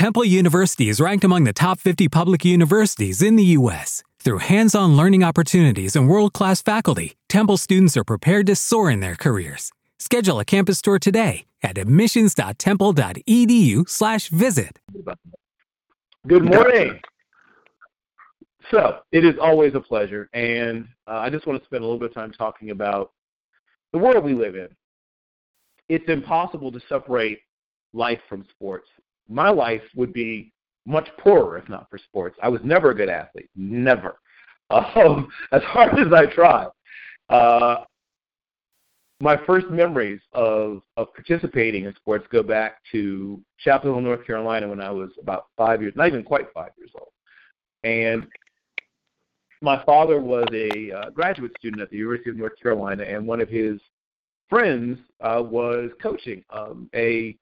Temple University is ranked among the top 50 public universities in the U.S. Through hands on learning opportunities and world class faculty, Temple students are prepared to soar in their careers. Schedule a campus tour today at admissions.temple.edu/slash visit. Good morning. So, it is always a pleasure, and uh, I just want to spend a little bit of time talking about the world we live in. It's impossible to separate life from sports. My life would be much poorer if not for sports. I was never a good athlete, never. Um, as hard as I tried. Uh, my first memories of, of participating in sports go back to Chapel Hill, North Carolina, when I was about five years, not even quite five years old. And my father was a uh, graduate student at the University of North Carolina, and one of his friends uh, was coaching um, a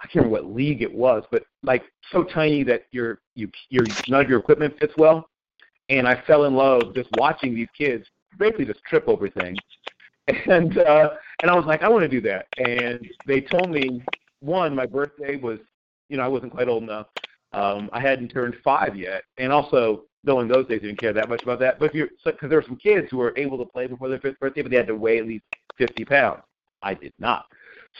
I can't remember what league it was, but like so tiny that your you your none of your equipment fits well. And I fell in love just watching these kids basically just trip over things. And uh, and I was like, I want to do that. And they told me one, my birthday was, you know, I wasn't quite old enough. Um, I hadn't turned five yet, and also no one those days didn't care that much about that. But if you're, because there were some kids who were able to play before their fifth birthday, but they had to weigh at least 50 pounds. I did not.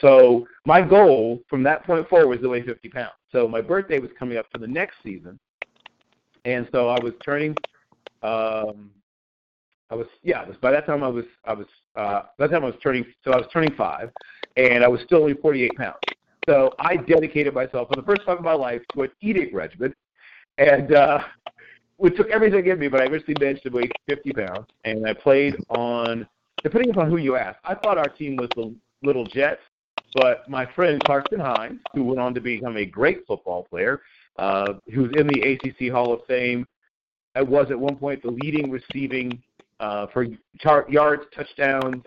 So my goal from that point forward was to weigh 50 pounds. So my birthday was coming up for the next season, and so I was turning. Um, I was yeah. It Was, by that time I was I was uh, by that time I was turning. So I was turning five, and I was still only 48 pounds. So I dedicated myself for the first time in my life to an eating regimen, and uh, it took everything in me. But I eventually managed to weigh 50 pounds, and I played on. Depending upon who you ask, I thought our team was the Little Jets, but my friend Clarkson Hines, who went on to become a great football player, uh, who's in the ACC Hall of Fame, was at one point the leading receiving uh, for char- yards, touchdowns,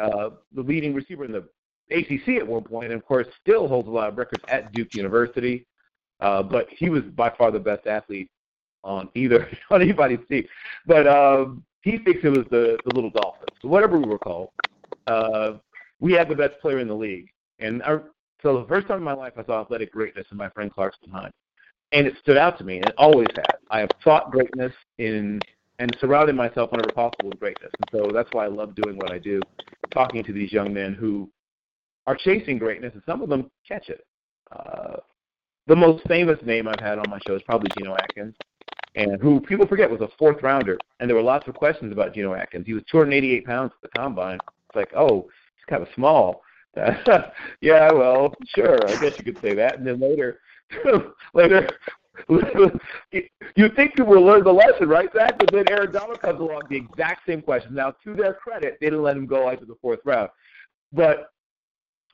uh, the leading receiver in the ACC at one point, and of course still holds a lot of records at Duke University. Uh, but he was by far the best athlete on either on anybody's team. But um, he thinks it was the the little Dolphins, whatever we were called. Uh, we had the best player in the league. And our, so the first time in my life I saw athletic greatness in my friend Clarkson Hines. And it stood out to me, and it always has. I have sought greatness in and surrounded myself whenever possible with greatness. And so that's why I love doing what I do, talking to these young men who are chasing greatness, and some of them catch it. Uh, the most famous name I've had on my show is probably Geno Atkins, and who people forget was a fourth rounder. And there were lots of questions about Geno Atkins. He was 288 pounds at the combine. It's like, oh, kind of small. yeah, well, sure, I guess you could say that. And then later, later, you think people will learn the lesson, right, Zach? But then Aaron Donald comes along, the exact same question. Now, to their credit, they didn't let him go after the fourth round. But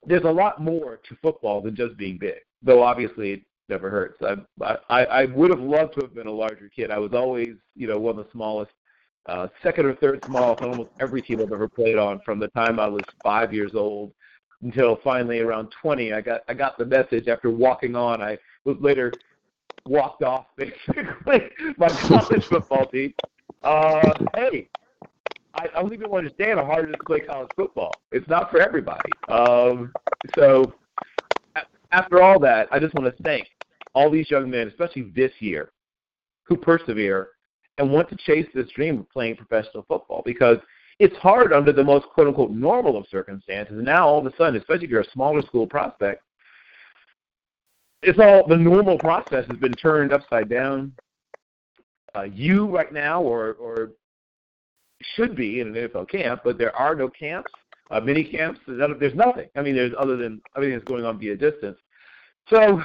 there's a lot more to football than just being big, though obviously it never hurts. I, I, I would have loved to have been a larger kid. I was always, you know, one of the smallest uh, second or third smallest on almost every team I've ever played on from the time I was five years old until finally around 20. I got I got the message after walking on. I was later walked off basically my college football team. Uh, hey, I, I don't even understand how hard it is to play college football. It's not for everybody. Um, so after all that, I just want to thank all these young men, especially this year, who persevere and want to chase this dream of playing professional football because it's hard under the most quote unquote normal of circumstances. And now all of a sudden, especially if you're a smaller school prospect, it's all the normal process has been turned upside down. Uh, you right now, or or should be in an NFL camp, but there are no camps, uh, mini camps. There's nothing. I mean, there's other than everything that's going on via distance. So,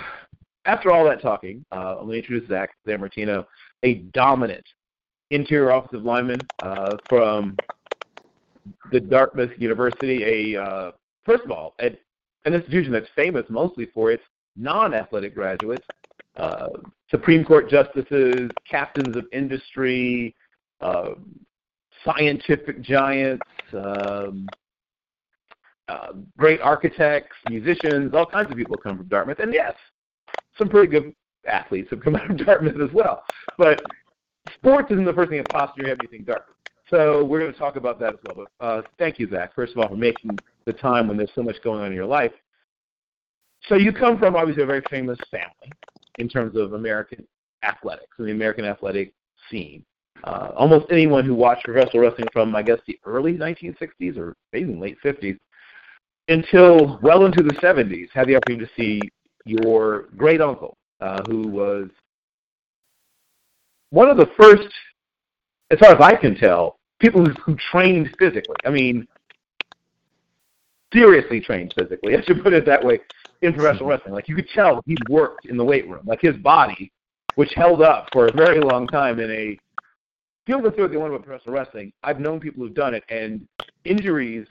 after all that talking, uh, let me introduce Zach Sammartino, a dominant interior offensive lineman uh, from the Dartmouth University. A uh, first of all, an, institution that's famous mostly for its non-athletic graduates, uh, Supreme Court justices, captains of industry, uh, scientific giants, um, uh, great architects, musicians, all kinds of people come from Dartmouth, and yes, some pretty good athletes have come out of Dartmouth as well. But sports isn't the first thing that pops in your head you think Dartmouth. So we're going to talk about that as well. But uh, thank you, Zach, first of all, for making the time when there's so much going on in your life. So you come from obviously a very famous family, in terms of American athletics and the American athletic scene. Uh, almost anyone who watched professional wrestling from, I guess, the early 1960s or maybe late 50s until well into the 70s had the opportunity to see your great uncle, uh, who was one of the first, as far as I can tell, people who, who trained physically. I mean, seriously trained physically. I should put it that way in professional wrestling. Like you could tell he'd worked in the weight room. Like his body, which held up for a very long time in a people go through what they want about professional wrestling. I've known people who've done it, and injuries,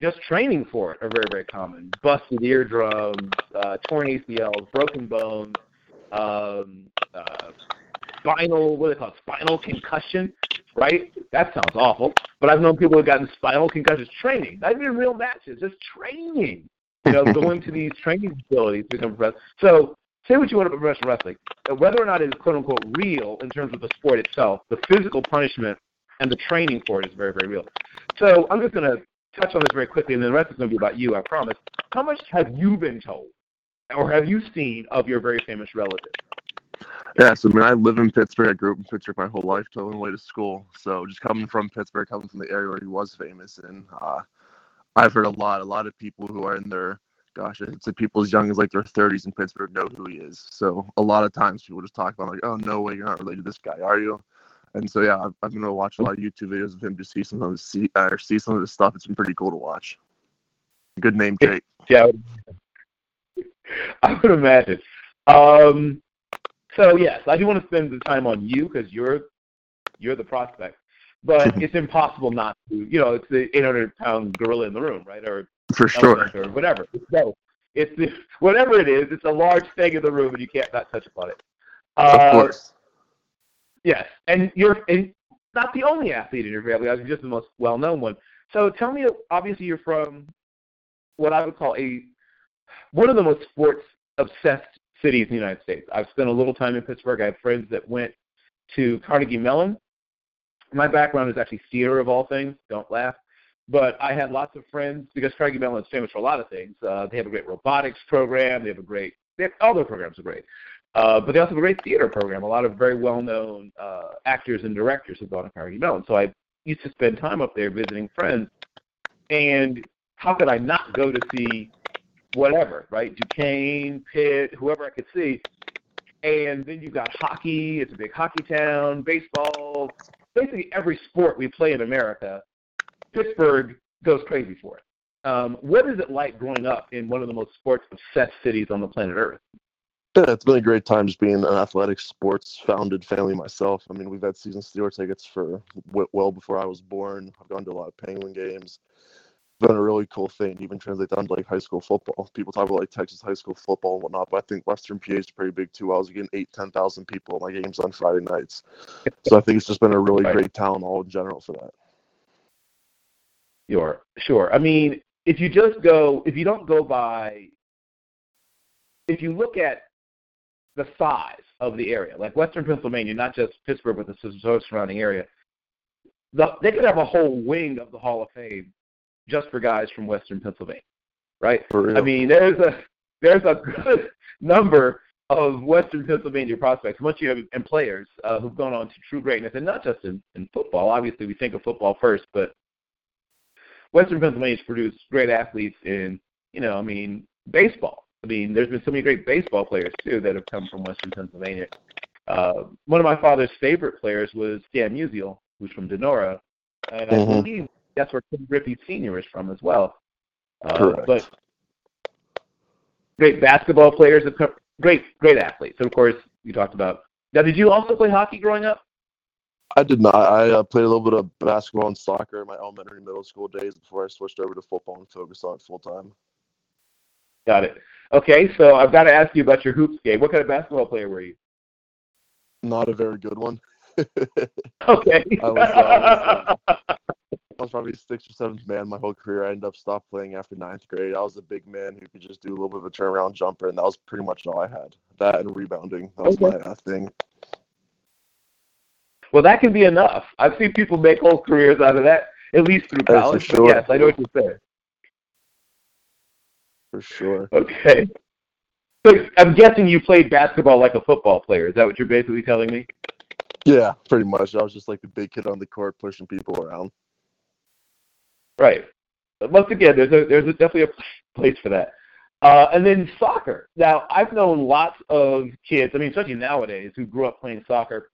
just training for it, are very, very common. Busted eardrums, uh, torn ACLs, broken bones, um, uh, spinal, what do they call it, spinal concussion, right? That sounds awful. But I've known people who've gotten spinal concussions training, not even real matches, just training. You know, going to these training facilities to become professional. So say what you want about professional wrestling. Whether or not it is quote unquote real in terms of the sport itself, the physical punishment and the training for it is very, very real. So I'm just going to touch on this very quickly, and then the rest is going to be about you, I promise. How much have you been told, or have you seen of your very famous relative? Yeah, so I mean, I live in Pittsburgh. I grew up in Pittsburgh my whole life, till I went away to school. So just coming from Pittsburgh, coming from the area where he was famous, and uh, I've heard a lot, a lot of people who are in their gosh, it's like people as young as like their 30s in Pittsburgh know who he is. So a lot of times people just talk about like, oh no way, you're not related to this guy, are you? And so yeah, I've, I've been able to watch a lot of YouTube videos of him to see some of his see uh, see some of his stuff. It's been pretty cool to watch. Good name, Jake. Yeah, I would imagine. Um, so yes, I do want to spend the time on you because you're you're the prospect, but it's impossible not to. You know, it's the 800 pound gorilla in the room, right? Or for sure, or whatever. So it's the, whatever it is. It's a large thing in the room, and you can't not touch upon it. Uh, of course. Yes, and you're and not the only athlete in your family. I was just the most well-known one. So tell me, obviously, you're from what I would call a one of the most sports obsessed cities in the United States. I've spent a little time in Pittsburgh. I have friends that went to Carnegie Mellon. My background is actually theater of all things. Don't laugh. But I had lots of friends because Carnegie Mellon is famous for a lot of things. Uh, they have a great robotics program. They have a great, they have, all their programs are great. Uh, but they also have a great theater program. A lot of very well-known uh, actors and directors have gone to Carnegie Mellon. So I used to spend time up there visiting friends. And how could I not go to see whatever, right? Duquesne, Pitt, whoever I could see. And then you've got hockey. It's a big hockey town. Baseball. Basically every sport we play in America, Pittsburgh goes crazy for it. Um, what is it like growing up in one of the most sports obsessed cities on the planet Earth? Yeah, it's been a great time just being an athletic sports founded family myself. I mean, we've had season Steeler tickets for well before I was born. I've gone to a lot of Penguin games been a really cool thing, even translate down to like high school football. People talk about like Texas high school football and whatnot, but I think Western PA is pretty big too. I was getting eight, ten thousand people at my games on Friday nights. So I think it's just been a really great town all in general for that. Sure, sure. I mean, if you just go, if you don't go by, if you look at the size of the area, like Western Pennsylvania, not just Pittsburgh, but the surrounding area, the, they could have a whole wing of the Hall of Fame just for guys from Western Pennsylvania, right? I mean, there's a there's a good number of Western Pennsylvania prospects, once you have and players uh, who've gone on to true greatness, and not just in, in football. Obviously, we think of football first, but Western Pennsylvania's produced great athletes in, you know, I mean, baseball. I mean, there's been so many great baseball players too that have come from Western Pennsylvania. Uh, one of my father's favorite players was Stan Musial, who's from Donora, and mm-hmm. I believe that's where Ken Griffey Sr. is from as well. Uh, but great basketball players, great great athletes. And of course, you talked about. Now, did you also play hockey growing up? I did not. I uh, played a little bit of basketball and soccer in my elementary and middle school days before I switched over to football and focused on it full time. Got it. Okay, so I've got to ask you about your hoops game. What kind of basketball player were you? Not a very good one. okay. I was, uh, I was, I was probably sixth or seventh man my whole career. I ended up stopped playing after ninth grade. I was a big man who could just do a little bit of a turnaround jumper, and that was pretty much all I had. That and rebounding. That was okay. my uh, thing. Well, that can be enough. I've seen people make whole careers out of that, at least through college. Sure. Yes, I know what you're saying. For sure. Okay. So I'm guessing you played basketball like a football player. Is that what you're basically telling me? Yeah, pretty much. I was just like the big kid on the court pushing people around. Right. But once again, there's a there's a, definitely a place for that. Uh, and then soccer. Now, I've known lots of kids. I mean, especially nowadays, who grew up playing soccer,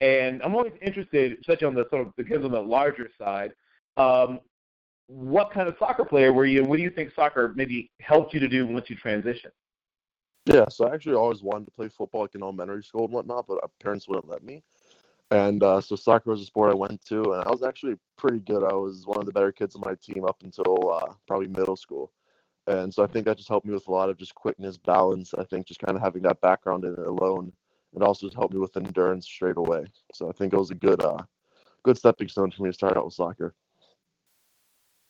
and I'm always interested, especially on the sort of the kids on the larger side. Um, what kind of soccer player were you, what do you think soccer maybe helped you to do once you transitioned? Yeah, so I actually always wanted to play football like in elementary school and whatnot, but my parents wouldn't let me. And uh, so soccer was a sport I went to, and I was actually pretty good. I was one of the better kids on my team up until uh, probably middle school. And so I think that just helped me with a lot of just quickness, balance. I think just kind of having that background in it alone, it also just helped me with endurance straight away. So I think it was a good, uh, good stepping stone for me to start out with soccer.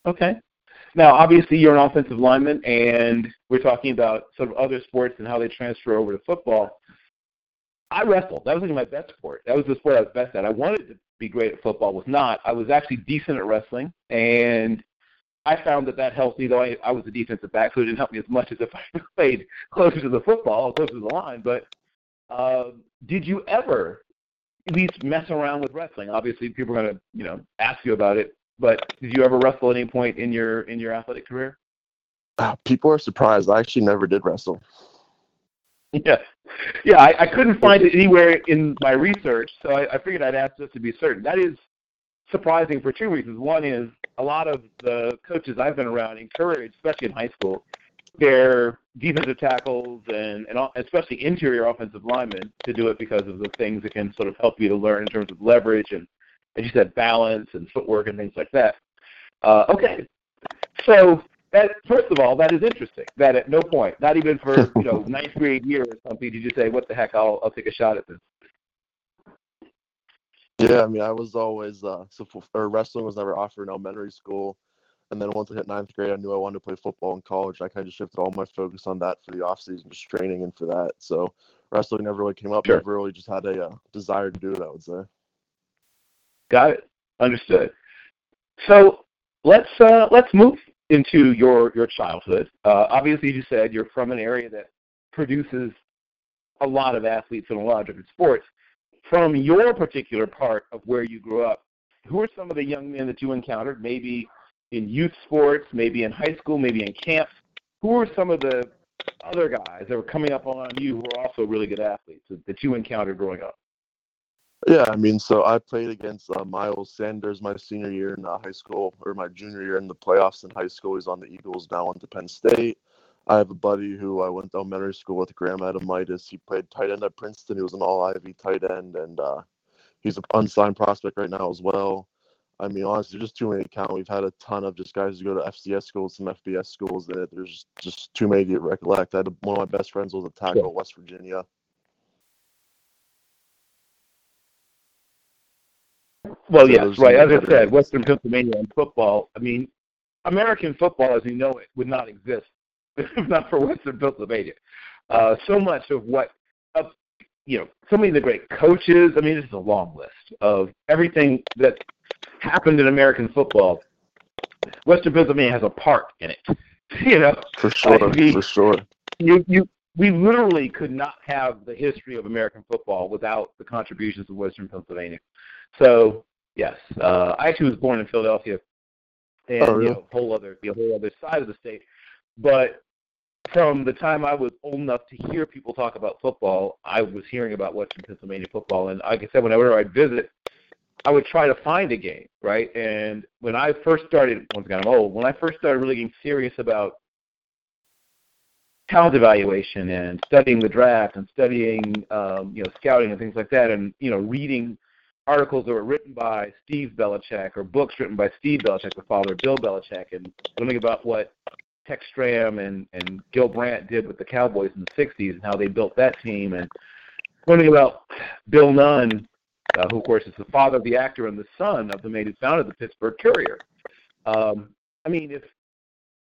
Okay. Now, obviously, you're an offensive lineman, and we're talking about sort of other sports and how they transfer over to football. I wrestled. That was like my best sport. That was the sport I was best at. I wanted to be great at football. Was not. I was actually decent at wrestling, and I found that that helped me. Though I, I was a defensive back, so it didn't help me as much as if I played closer to the football, closer to the line. But uh, did you ever at least mess around with wrestling? Obviously, people are going to you know ask you about it but did you ever wrestle at any point in your in your athletic career? Uh, people are surprised. I actually never did wrestle. Yeah, yeah. I, I couldn't find it anywhere in my research, so I, I figured I'd ask just to be certain. That is surprising for two reasons. One is a lot of the coaches I've been around encourage, especially in high school, their defensive tackles and, and especially interior offensive linemen to do it because of the things that can sort of help you to learn in terms of leverage and as you said, balance and footwork and things like that. Uh, okay, so that first of all, that is interesting. That at no point, not even for you know ninth grade year or something, did you say, "What the heck? I'll I'll take a shot at this." Yeah, I mean, I was always uh, so or wrestling was never offered in elementary school, and then once I hit ninth grade, I knew I wanted to play football in college. I kind of shifted all my focus on that for the off season, just training and for that. So wrestling never really came up. Sure. Never really just had a uh, desire to do it. I would say. Got it. Understood. So let's uh, let's move into your your childhood. Uh, obviously, you said you're from an area that produces a lot of athletes in a lot of different sports. From your particular part of where you grew up, who are some of the young men that you encountered? Maybe in youth sports, maybe in high school, maybe in camps. Who are some of the other guys that were coming up on you who are also really good athletes that you encountered growing up? Yeah, I mean, so I played against uh, Miles Sanders my senior year in uh, high school, or my junior year in the playoffs in high school. He's on the Eagles now, went to Penn State. I have a buddy who I went to elementary school with, Graham Adomitis. He played tight end at Princeton. He was an all Ivy tight end, and uh, he's an unsigned prospect right now as well. I mean, honestly, just too many to count. We've had a ton of just guys who go to FCS schools, some FBS schools. That there's just too many to recollect. I had one of my best friends was a tackle at West Virginia. Well, yes, right. As I said, Western Pennsylvania and football. I mean, American football, as you know it, would not exist if not for Western Pennsylvania. Uh, so much of what, uh, you know, so many of the great coaches. I mean, this is a long list of everything that happened in American football. Western Pennsylvania has a part in it. You know, for sure, for sure. You you we literally could not have the history of American football without the contributions of Western Pennsylvania. So yes, uh, I actually was born in Philadelphia, and oh, really? you know, whole other the whole other side of the state. But from the time I was old enough to hear people talk about football, I was hearing about Western Pennsylvania football, and like I said, whenever I'd visit, I would try to find a game, right? And when I first started, once again, I'm old. When I first started really getting serious about talent evaluation and studying the draft and studying, um, you know, scouting and things like that, and you know, reading articles that were written by Steve Belichick or books written by Steve Belichick, the father of Bill Belichick, and learning about what Tex Schramm and, and Gil Brandt did with the Cowboys in the 60s and how they built that team, and learning about Bill Nunn, uh, who, of course, is the father of the actor and the son of the man who founded the Pittsburgh Courier. Um, I mean, if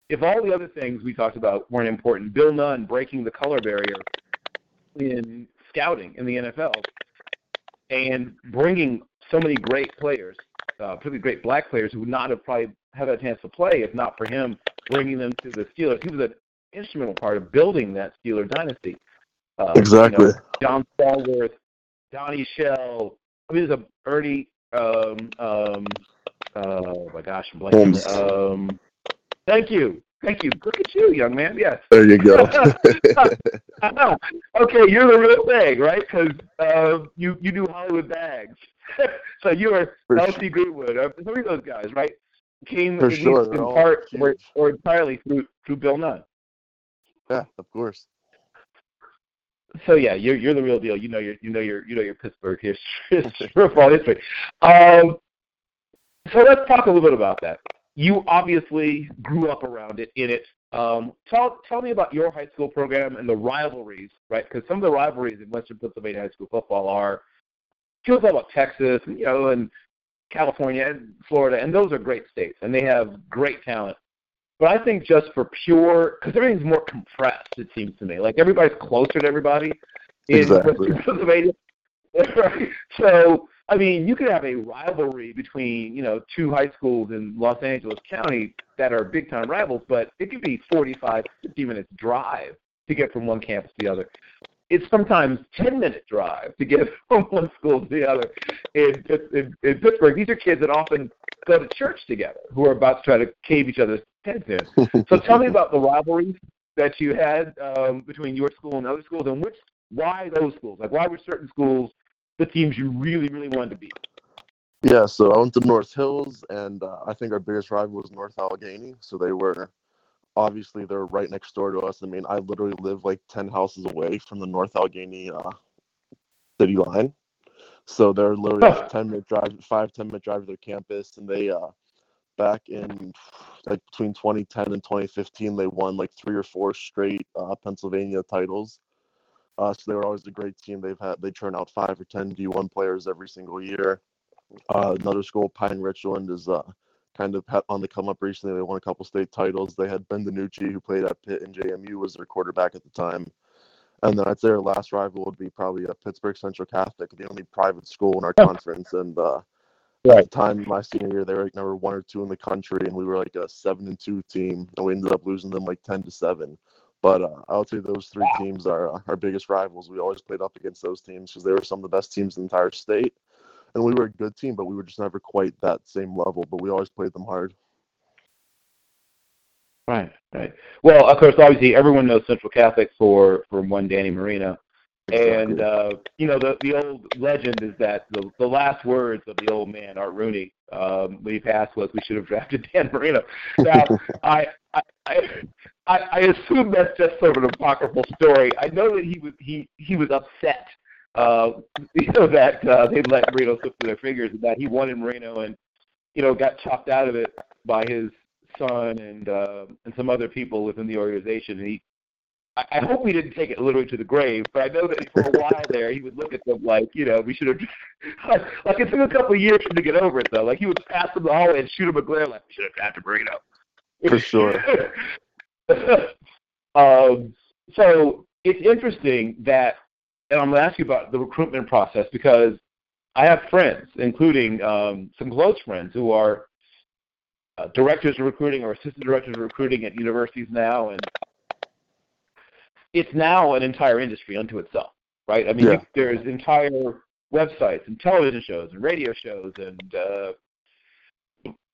if all the other things we talked about weren't important, Bill Nunn breaking the color barrier in scouting in the NFL and bringing so many great players, uh, particularly great black players who would not have probably had a chance to play if not for him bringing them to the Steelers. He was an instrumental part of building that Steeler dynasty. Uh, exactly. You know, John Stallworth, Donnie Shell. I mean, there's a Ernie. Um, um, uh, oh my gosh, I'm blanking. Um, thank you. Thank you. Look at you, young man. Yes. There you go. okay, you're the real thing, right? Because uh, you you do Hollywood bags. so you are L.C. Greenwood. Uh, some of those guys, right? Came For sure. in part or, or entirely through through Bill Nunn. Yeah, of course. So yeah, you're you're the real deal. You know your you know your you know your Pittsburgh history, football history. Um, so let's talk a little bit about that you obviously grew up around it, in it. Um, tell tell me about your high school program and the rivalries, right? Because some of the rivalries in Western Pennsylvania high school football are feels about Texas, you know, and California and Florida, and those are great states, and they have great talent. But I think just for pure, because everything's more compressed, it seems to me. Like everybody's closer to everybody in exactly. Western Pennsylvania, right? So I mean, you could have a rivalry between, you know, two high schools in Los Angeles County that are big time rivals, but it could be 45, 50 minutes drive to get from one campus to the other. It's sometimes 10 minute drive to get from one school to the other. In, in, in Pittsburgh, these are kids that often go to church together who are about to try to cave each other's heads in. so tell me about the rivalries that you had um, between your school and other schools, and which why those schools? Like, why were certain schools the teams you really, really wanted to beat? Yeah, so I went to North Hills, and uh, I think our biggest rival was North Allegheny. So they were obviously they're right next door to us. I mean, I literally live like ten houses away from the North Allegheny uh, city line. So they're literally a ten minute drive, five ten minute drive to their campus, and they uh, back in like between 2010 and 2015 they won like three or four straight uh, Pennsylvania titles. Uh, so they were always a great team. They've had they turn out five or ten D1 players every single year. Uh, another school, Pine Richland, is uh, kind of on the come up recently. They won a couple state titles. They had Ben DiNucci, who played at Pitt and JMU, was their quarterback at the time. And then I'd say our last rival would be probably a Pittsburgh Central Catholic, the only private school in our conference. And uh, right. at the time, my senior year, they were like number one or two in the country, and we were like a seven and two team, and we ended up losing them like ten to seven. But uh, I would say those three teams are uh, our biggest rivals. We always played up against those teams because they were some of the best teams in the entire state. And we were a good team, but we were just never quite that same level. But we always played them hard. Right, right. Well, of course, obviously, everyone knows Central Catholic for for one Danny Marino, and uh, you know the the old legend is that the the last words of the old man Art Rooney um, when he passed was we should have drafted Dan Marino. Now I, I I I assume that's just sort of an apocryphal story. I know that he was he he was upset uh, you know that uh, they let Marino slip through their fingers and that he wanted Marino and you know got chopped out of it by his son and uh, and some other people within the organization. And he I, hope we didn't take it literally to the grave, but I know that for a while there, he would look at them like, you know, we should have. like it took a couple of years for him to get over it, though. Like he would pass them the hallway and shoot him a glare, like we should have had to bring it up. For sure. um, so it's interesting that, and I'm going to ask you about the recruitment process because I have friends, including um, some close friends, who are uh, directors of recruiting or assistant directors of recruiting at universities now, and it's now an entire industry unto itself, right? I mean, yeah. you, there's entire websites and television shows and radio shows and uh,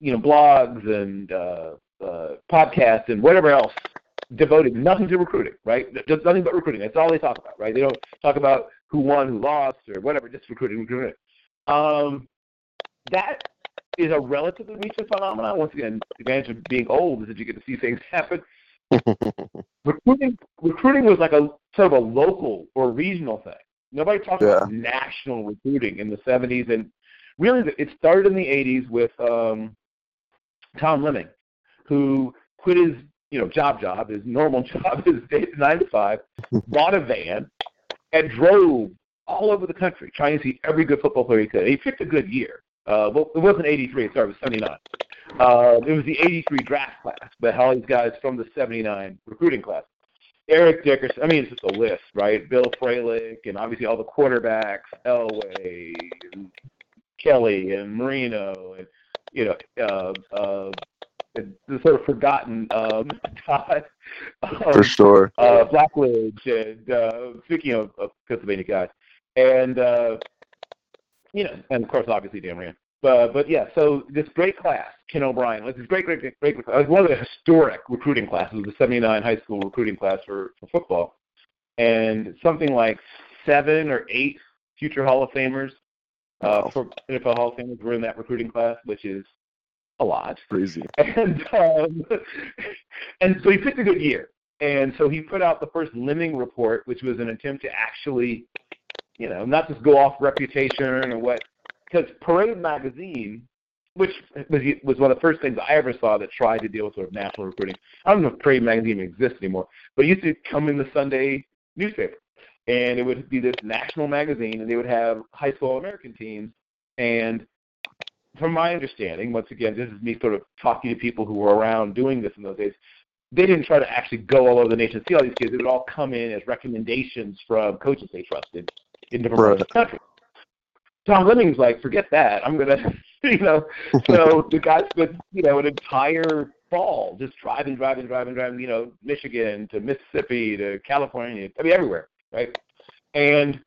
you know blogs and uh, uh, podcasts and whatever else devoted nothing to recruiting, right? Just nothing but recruiting. That's all they talk about, right? They don't talk about who won, who lost, or whatever. Just recruiting, recruiting. Um, that is a relatively recent phenomenon. Once again, the advantage of being old is that you get to see things happen recruiting recruiting was like a sort of a local or regional thing. Nobody talked yeah. about national recruiting in the 70s, and really it started in the 80s with um, Tom Lemming, who quit his you know job job, his normal job, his nine to five, bought a van, and drove all over the country trying to see every good football player he could. He picked a good year. Uh, well, it wasn't 83, sorry, it was 79. Uh, it was the 83 draft class, but all these guys from the 79 recruiting class. Eric Dickerson, I mean, it's just a list, right? Bill Fralic, and obviously all the quarterbacks, Elway, and Kelly, and Marino, and, you know, uh, uh, the sort of forgotten um, Todd, um, for sure, uh, Blackledge, and uh, speaking of, of Pennsylvania guys, and uh, you know, and of course, obviously Dan Rand. But but yeah, so this great class, Ken O'Brien, was this great, great, great, great. It was one of the historic recruiting classes, the '79 high school recruiting class for for football, and something like seven or eight future Hall of Famers uh, for NFL Hall of Famers were in that recruiting class, which is a lot. Crazy. And um, and so he picked a good year, and so he put out the first Lemming report, which was an attempt to actually, you know, not just go off reputation or what because Parade magazine, which was was one of the first things I ever saw that tried to deal with sort of national recruiting. I don't know if Parade magazine exists anymore, but it used to come in the Sunday newspaper, and it would be this national magazine, and they would have high school American teams. And from my understanding, once again, this is me sort of talking to people who were around doing this in those days. They didn't try to actually go all over the nation and see all these kids. It would all come in as recommendations from coaches they trusted in different parts of the country. Tom Lemming's like, forget that. I'm gonna, you know. So the guy spent, you know, an entire fall just driving, driving, driving, driving. You know, Michigan to Mississippi to California. I mean, everywhere, right? And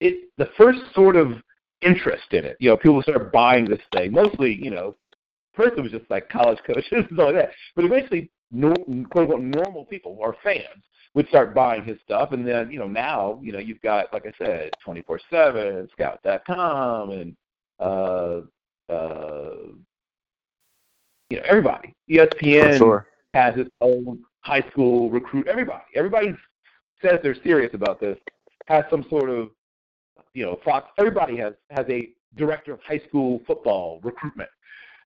it, the first sort of interest in it, you know, people started buying this thing. Mostly, you know, first it was just like college coaches and all that. But eventually, no, quote unquote, normal people or fans would start buying his stuff. And then, you know, now, you know, you've got, like I said, 24-7, Scout.com, and, uh, uh, you know, everybody. ESPN sure. has its own high school recruit. Everybody. Everybody says they're serious about this. Has some sort of, you know, Fox. Everybody has has a director of high school football recruitment.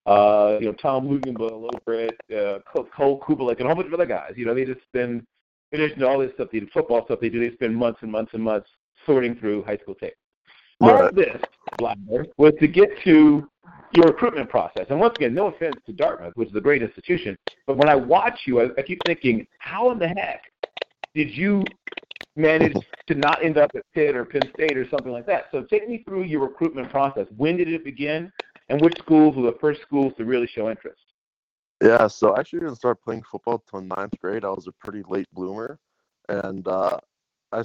Uh, you know, Tom Luginbill over at uh, Cole Cubelic and a whole bunch of other guys. You know, they just spend, in addition to all this stuff, the football stuff they do, they spend months and months and months sorting through high school tape. Right. All of this, Blackmer, was to get to your recruitment process. And once again, no offense to Dartmouth, which is a great institution, but when I watch you, I, I keep thinking, how in the heck did you manage to not end up at Pitt or Penn State or something like that? So take me through your recruitment process. When did it begin, and which schools were the first schools to really show interest? Yeah, so I actually didn't start playing football till ninth grade. I was a pretty late bloomer, and uh, I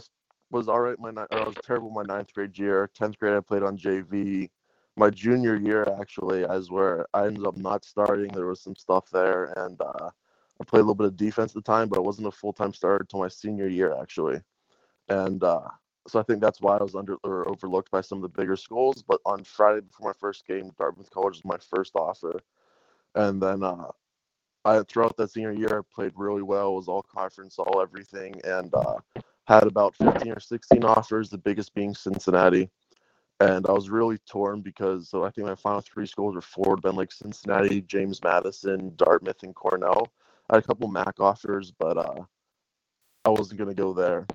was all right. My I was terrible my ninth grade year. Tenth grade, I played on JV. My junior year, actually, as where I ended up not starting. There was some stuff there, and uh, I played a little bit of defense at the time, but I wasn't a full time starter until my senior year, actually. And uh, so I think that's why I was under or overlooked by some of the bigger schools. But on Friday before my first game, Dartmouth College was my first offer, and then uh, I throughout that senior year, I played really well. Was all conference, all everything, and uh, had about 15 or 16 offers. The biggest being Cincinnati, and I was really torn because so I think my final three schools were four, been like Cincinnati, James Madison, Dartmouth, and Cornell. I had a couple MAC offers, but uh, I wasn't gonna go there.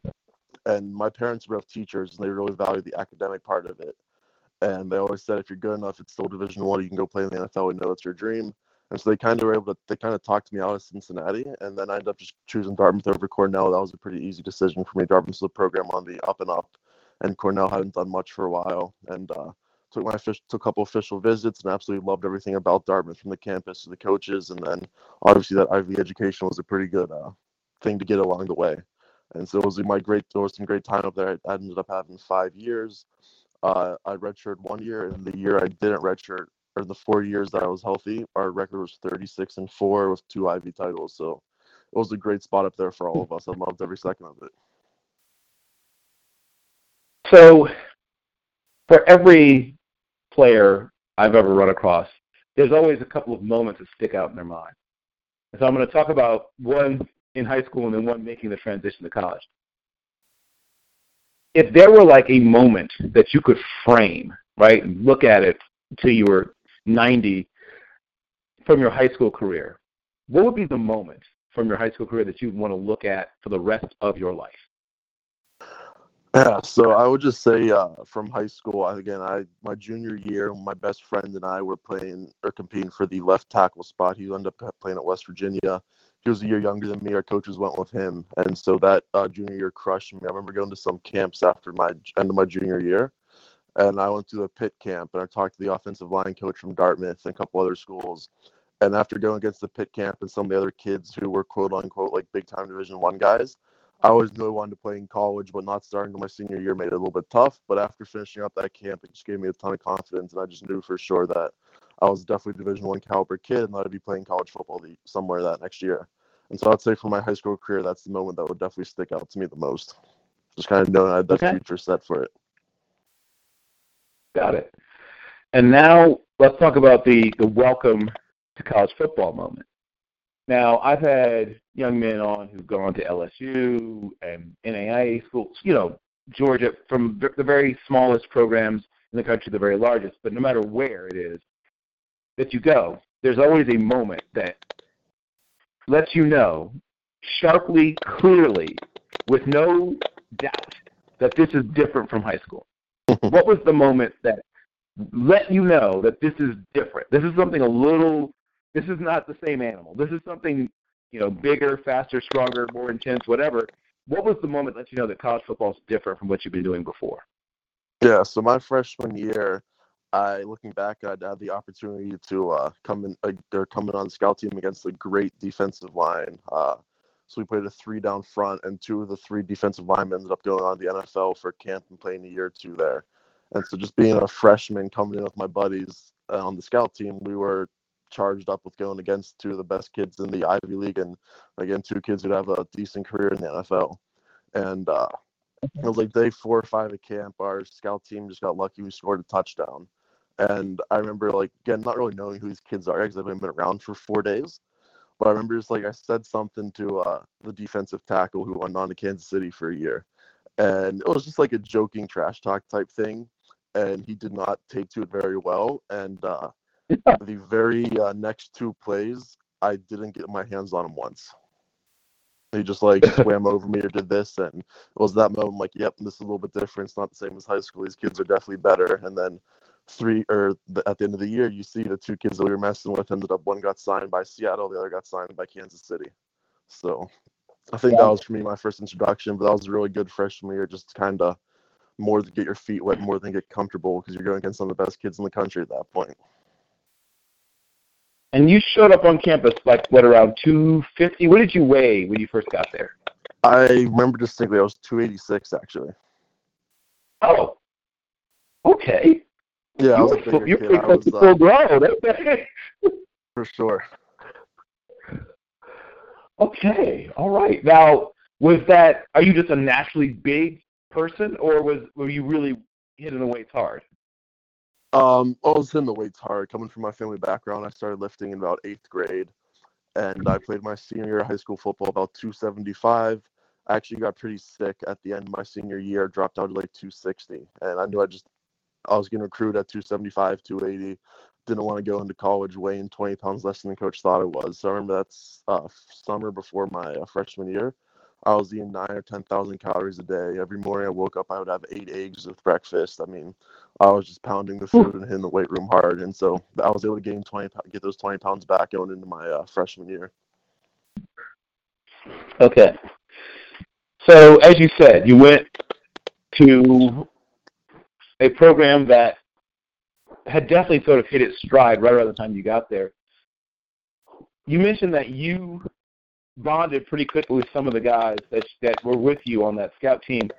And my parents were both teachers, and they really valued the academic part of it. And they always said, if you're good enough, it's still Division One. You can go play in the NFL. We know it's your dream. And so they kind of were able to, they kind of talked me out of Cincinnati. And then I ended up just choosing Dartmouth over Cornell. That was a pretty easy decision for me. Dartmouth's the program on the up and up, and Cornell hadn't done much for a while. And uh, took my fish, took a couple official visits and absolutely loved everything about Dartmouth from the campus to the coaches. And then obviously that Ivy education was a pretty good uh, thing to get along the way. And so it was my great, there was some great time up there. I ended up having five years. Uh, I redshirted one year, and the year I didn't redshirt, or the four years that I was healthy, our record was 36 and four with two Ivy titles. So it was a great spot up there for all of us. I loved every second of it. So for every player I've ever run across, there's always a couple of moments that stick out in their mind. And so I'm going to talk about one in high school and then one making the transition to college. If there were like a moment that you could frame, right, look at it till you were 90 from your high school career, what would be the moment from your high school career that you'd want to look at for the rest of your life? Yeah, so I would just say uh, from high school, again, I my junior year, my best friend and I were playing or competing for the left tackle spot. He ended up playing at West Virginia. He was a year younger than me. Our coaches went with him, and so that uh, junior year crushed me. I remember going to some camps after my end of my junior year, and I went to a Pitt camp and I talked to the offensive line coach from Dartmouth and a couple other schools. And after going against the Pitt camp and some of the other kids who were quote unquote like big time Division One guys, I always knew I wanted to play in college, but not starting my senior year made it a little bit tough. But after finishing up that camp, it just gave me a ton of confidence, and I just knew for sure that I was definitely Division One caliber kid, and that I'd be playing college football somewhere that next year. And so I'd say for my high school career, that's the moment that would definitely stick out to me the most. Just kind of knowing I had that okay. future set for it. Got it. And now let's talk about the the welcome to college football moment. Now, I've had young men on who've gone to LSU and NAIA schools, you know, Georgia, from the very smallest programs in the country to the very largest. But no matter where it is that you go, there's always a moment that lets you know sharply, clearly, with no doubt, that this is different from high school. what was the moment that let you know that this is different? This is something a little this is not the same animal. This is something, you know, bigger, faster, stronger, more intense, whatever. What was the moment that let you know that college football is different from what you've been doing before? Yeah, so my freshman year, I looking back, I'd had the opportunity to uh, come in. Uh, they're coming on the scout team against a great defensive line. Uh, so we played a three down front, and two of the three defensive linemen ended up going on the NFL for camp and playing a year or two there. And so just being a freshman coming in with my buddies uh, on the scout team, we were charged up with going against two of the best kids in the Ivy League, and again, two kids who'd have a decent career in the NFL. And uh, it was like day four or five at camp. Our scout team just got lucky. We scored a touchdown. And I remember, like, again, not really knowing who these kids are because I've been around for four days. But I remember just like I said something to uh, the defensive tackle who went on to Kansas City for a year. And it was just like a joking trash talk type thing. And he did not take to it very well. And uh, the very uh, next two plays, I didn't get my hands on him once. He just like swam over me or did this, and it was that moment like, yep, this is a little bit different. It's not the same as high school. These kids are definitely better. And then three or the, at the end of the year, you see the two kids that we were messing with ended up one got signed by Seattle, the other got signed by Kansas City. So I think that was for me my first introduction, but that was a really good freshman year, just kind of more to get your feet wet, more than get comfortable because you're going against some of the best kids in the country at that point. And you showed up on campus like what around 250? What did you weigh when you first got there? I remember distinctly. I was 286 actually. Oh, okay. Yeah, I was you're pretty close to full grown. For sure. Okay, all right. Now, was that? Are you just a naturally big person, or was were you really hitting the weights hard? Um, I was hitting the weights hard. Coming from my family background, I started lifting in about eighth grade, and I played my senior year of high school football about 275. I actually got pretty sick at the end of my senior year, dropped down to like 260, and I knew I just I was getting recruited at 275, 280. Didn't want to go into college weighing 20 pounds less than the coach thought it was. So I remember that's uh, summer before my uh, freshman year. I was eating nine or ten thousand calories a day. Every morning I woke up, I would have eight eggs with breakfast. I mean, I was just pounding the food and hitting the weight room hard, and so I was able to gain twenty, get those twenty pounds back going into my uh, freshman year. Okay. So as you said, you went to a program that had definitely sort of hit its stride right around the time you got there. You mentioned that you bonded pretty quickly with some of the guys that that were with you on that scout team.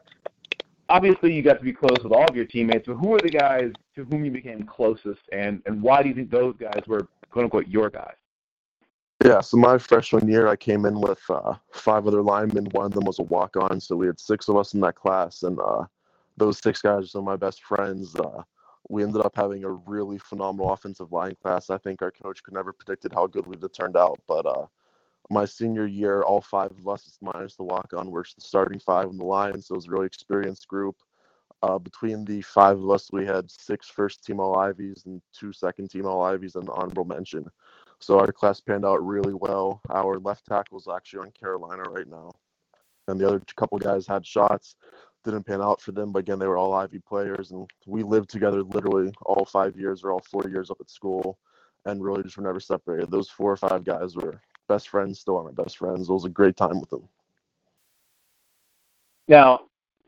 Obviously, you got to be close with all of your teammates, but who are the guys to whom you became closest, and and why do you think those guys were quote unquote your guys? Yeah, so my freshman year, I came in with uh, five other linemen. One of them was a walk on, so we had six of us in that class, and uh, those six guys are some of my best friends. Uh, we ended up having a really phenomenal offensive line class. I think our coach could never predicted how good we'd have turned out, but uh, my senior year, all five of us, minus the walk on, were the starting five on the line. So it was a really experienced group. Uh, between the five of us, we had six first team All Ivies and two second team All Ivies and honorable mention. So our class panned out really well. Our left tackle is actually on Carolina right now. And the other couple guys had shots. Didn't pan out for them, but again, they were all Ivy players. And we lived together literally all five years or all four years up at school and really just were never separated. Those four or five guys were best friends, still are my best friends. It was a great time with them. Now,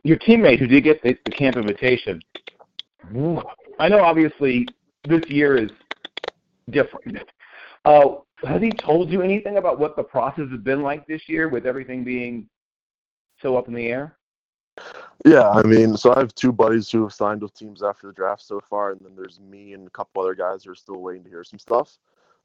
your teammate who did get the, the camp invitation, I know obviously this year is different. Uh, has he told you anything about what the process has been like this year with everything being so up in the air? Yeah, I mean, so I have two buddies who have signed with teams after the draft so far, and then there's me and a couple other guys who are still waiting to hear some stuff.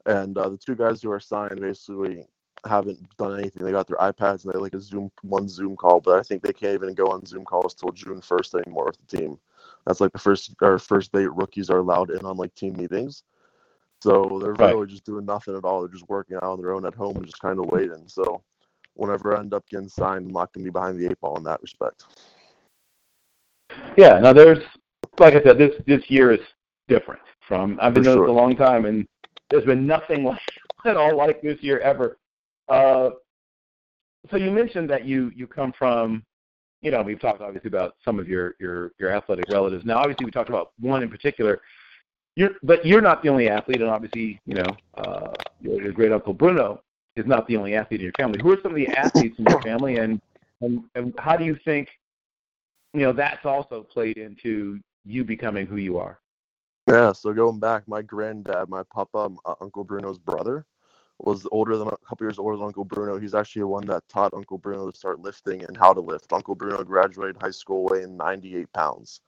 And uh, the two guys who are signed basically haven't done anything. They got their iPads and they like a Zoom one Zoom call, but I think they can't even go on Zoom calls till June first anymore with the team. That's like the first or first date rookies are allowed in on like team meetings. So they're right. really just doing nothing at all. They're just working out on their own at home and just kind of waiting. So whenever I end up getting signed, I'm not going to be behind the eight ball in that respect. Yeah. Now there's, like I said, this this year is different from I've been doing sure. this a long time, and there's been nothing like at all like this year ever. Uh, so you mentioned that you you come from, you know, we've talked obviously about some of your your your athletic relatives. Now, obviously, we talked about one in particular. You're, but you're not the only athlete, and obviously, you know, uh, your, your great uncle Bruno is not the only athlete in your family. Who are some of the athletes in your family, and and, and how do you think, you know, that's also played into you becoming who you are? Yeah, so going back, my granddad, my papa, uh, Uncle Bruno's brother, was older than a couple years older than Uncle Bruno. He's actually the one that taught Uncle Bruno to start lifting and how to lift. Uncle Bruno graduated high school weighing 98 pounds,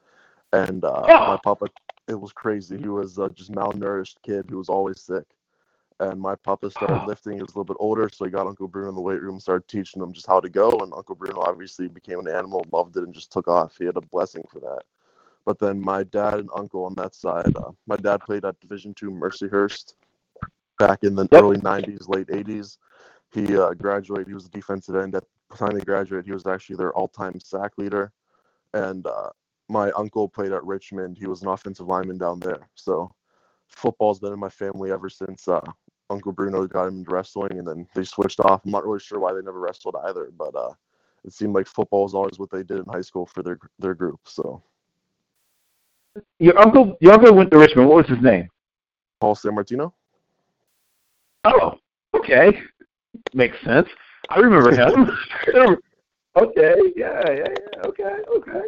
and uh, yeah. my papa, it was crazy. He was uh, just malnourished kid who was always sick. And my papa started lifting. He was a little bit older, so he got Uncle Bruno in the weight room, started teaching him just how to go. And Uncle Bruno obviously became an animal, loved it, and just took off. He had a blessing for that. But then my dad and uncle on that side, uh, my dad played at Division two Mercyhurst back in the yep. early 90s, late 80s. He uh, graduated. He was a defensive end. At the time he graduated, he was actually their all-time sack leader. And uh, my uncle played at Richmond. He was an offensive lineman down there. So football's been in my family ever since uh, Uncle Bruno got him into wrestling, and then they switched off. I'm not really sure why they never wrestled either, but uh, it seemed like football was always what they did in high school for their their group. So your uncle, your uncle went to Richmond. What was his name? Paul Sammartino. Oh, okay, makes sense. I remember him. okay, yeah, yeah, yeah. Okay, okay.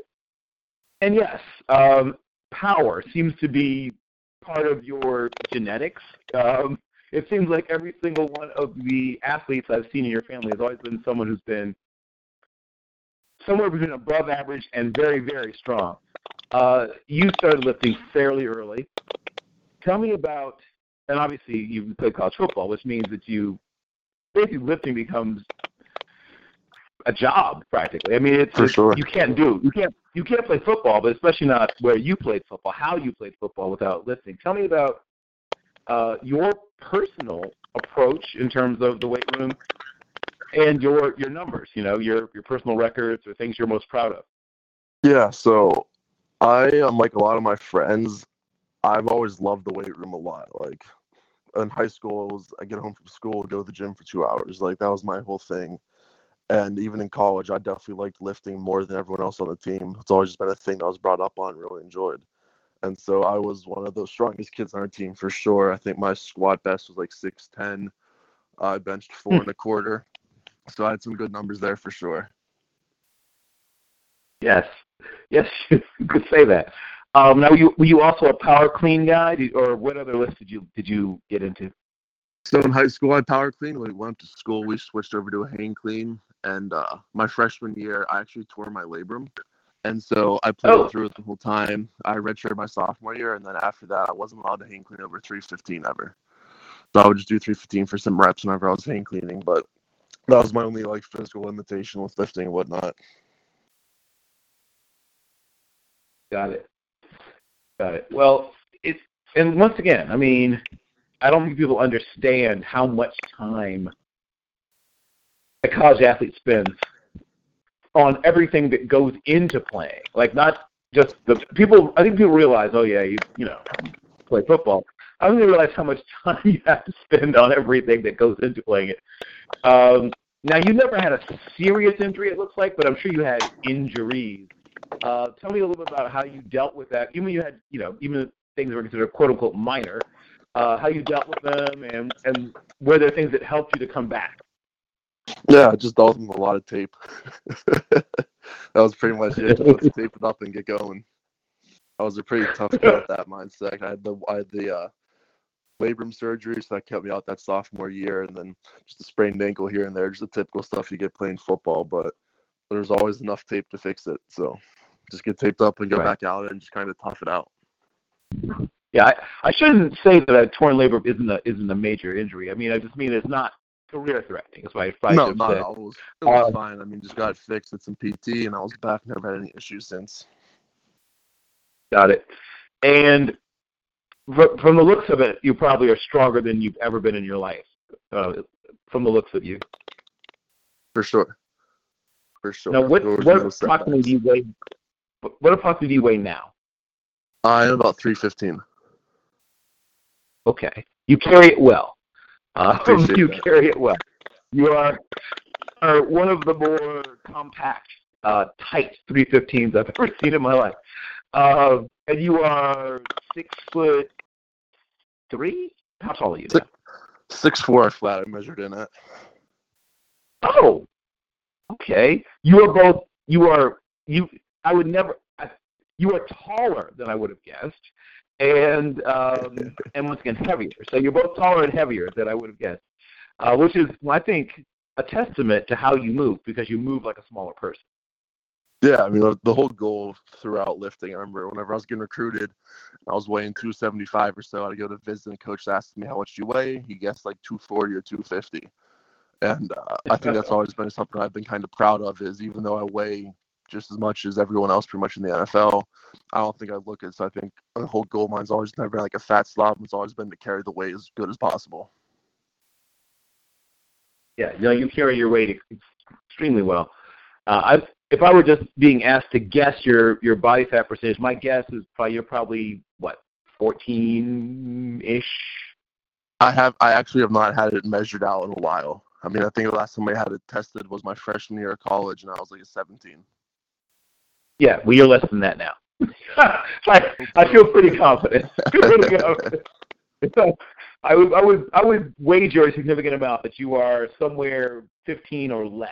And yes, um, power seems to be part of your genetics. Um, it seems like every single one of the athletes I've seen in your family has always been someone who's been somewhere between above average and very, very strong. Uh, you started lifting fairly early. Tell me about and obviously you play college football, which means that you basically lifting becomes a job practically. I mean, it's, it's sure. you can't do you can't you can't play football, but especially not where you played football, how you played football without lifting. Tell me about uh, your personal approach in terms of the weight room and your your numbers. You know, your your personal records or things you're most proud of. Yeah. So I, unlike a lot of my friends, I've always loved the weight room a lot. Like in high school, was, I get home from school, go to the gym for two hours. Like that was my whole thing. And even in college, I definitely liked lifting more than everyone else on the team. It's always just been a thing that I was brought up on, really enjoyed. And so I was one of the strongest kids on our team for sure. I think my squat best was like 6'10. I benched four hmm. and a quarter. So I had some good numbers there for sure. Yes. Yes, you could say that. Um, now, were you, were you also a power clean guy, did, or what other lifts did you did you get into? So in high school, I power clean. When we went to school, we switched over to a hang clean. And uh, my freshman year, I actually tore my labrum, and so I played oh. through it the whole time. I redshirted my sophomore year, and then after that, I wasn't allowed to hang clean over 315 ever. So I would just do 315 for some reps whenever I was hang cleaning. But that was my only like physical limitation with lifting and whatnot. Got it. Got it. Well, it's and once again, I mean, I don't think people understand how much time a college athlete spends on everything that goes into playing. Like not just the people. I think people realize, oh yeah, you you know, play football. I don't realize how much time you have to spend on everything that goes into playing it. Um, now, you never had a serious injury, it looks like, but I'm sure you had injuries uh, tell me a little bit about how you dealt with that. Even you had, you know, even things that were considered quote unquote minor, uh, how you dealt with them, and and were there things that helped you to come back? Yeah, I just dealt with a lot of tape. that was pretty much it. Just let's tape it up and get going. I was a pretty tough kid with that mindset. I had the I had the uh, labrum surgery, so that kept me out that sophomore year, and then just a sprained ankle here and there, just the typical stuff you get playing football. But there's always enough tape to fix it, so just get taped up and go right. back out and just kind of tough it out. Yeah, I, I shouldn't say that a torn labrum isn't a isn't a major injury. I mean, I just mean it's not career threatening. That's why I no, not at all. It was, it was um, fine. I mean, just got it fixed, did some PT, and I was back. Never had any issues since. Got it. And from the looks of it, you probably are stronger than you've ever been in your life. Uh, from the looks of you. For sure. For sure. Now, what what no approximately do you weigh? What approximately do you weigh now? I'm about three fifteen. Okay, you carry it well. Uh, you that. carry it well. You are are one of the more compact, uh, tight 315s I've ever seen in my life. Uh, and you are six foot three? How tall are you? Six, six four flat. I measured in it. Oh, okay. You are both. You are you. I would never. I, you are taller than I would have guessed, and um, and once again heavier. So you're both taller and heavier than I would have guessed, uh, which is I think a testament to how you move because you move like a smaller person. Yeah, I mean the whole goal throughout lifting. I remember whenever I was getting recruited, I was weighing 275 or so. I'd go to visit, and coach asked me how much you weigh. He guessed like 240 or 250, and uh, I think that's always been something I've been kind of proud of. Is even though I weigh just as much as everyone else, pretty much in the NFL, I don't think I look at. So I think the whole goal of mine's always never been like a fat slob. It's always been to carry the weight as good as possible. Yeah, no, you carry your weight extremely well. Uh, I've if I were just being asked to guess your your body fat percentage, my guess is probably you're probably what fourteen ish. I have I actually have not had it measured out in a while. I mean, I think the last time I had it tested was my freshman year of college, and I was like a seventeen. Yeah, well, you're less than that now. I, I feel pretty confident. So I would I would I would wager a significant amount that you are somewhere 15 or less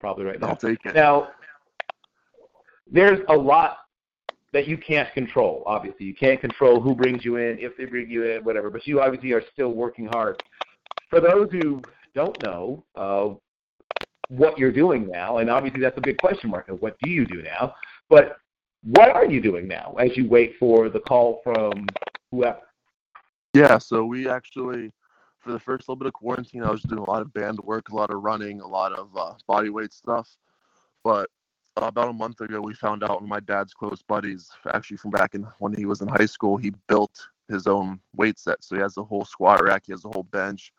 probably right now. I'll take it. Now, there's a lot that you can't control. Obviously, you can't control who brings you in, if they bring you in, whatever. But you obviously are still working hard. For those who don't know uh, what you're doing now, and obviously that's a big question mark. Of what do you do now? But what are you doing now as you wait for the call from whoever? Yeah, so we actually for the first little bit of quarantine, I was doing a lot of band work, a lot of running, a lot of uh, body weight stuff. But about a month ago, we found out one of my dad's close buddies, actually from back in when he was in high school, he built his own weight set. So he has a whole squat rack, he has a whole bench,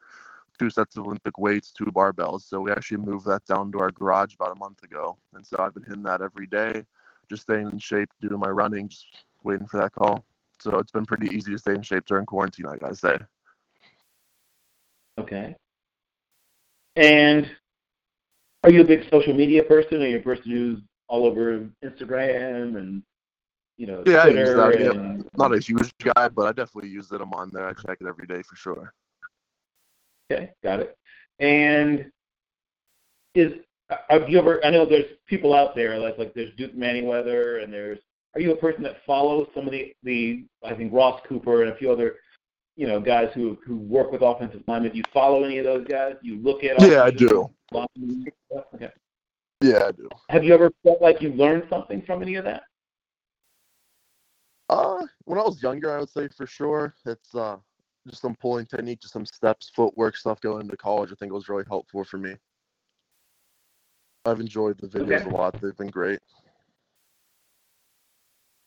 two sets of Olympic weights, two barbells. So we actually moved that down to our garage about a month ago. And so I've been hitting that every day, just staying in shape, doing my running, just waiting for that call. So it's been pretty easy to stay in shape during quarantine, I gotta say. Okay. And are you a big social media person? Are you a person who's all over Instagram and you know yeah, Twitter? I use that. And... Yeah. Not a huge guy, but I definitely use it. I'm on there. I check it every day for sure. Okay, got it. And is have you ever? I know there's people out there like like there's Duke Manyweather, and there's. Are you a person that follows some of the the I think Ross Cooper and a few other you know, guys who who work with offensive linemen. Do you follow any of those guys? Do you look at? Yeah, I do. Okay. Yeah, I do. Have you ever felt like you learned something from any of that? Uh, when I was younger, I would say for sure it's uh just some pulling technique, just some steps, footwork stuff going into college. I think it was really helpful for me. I've enjoyed the videos okay. a lot. They've been great.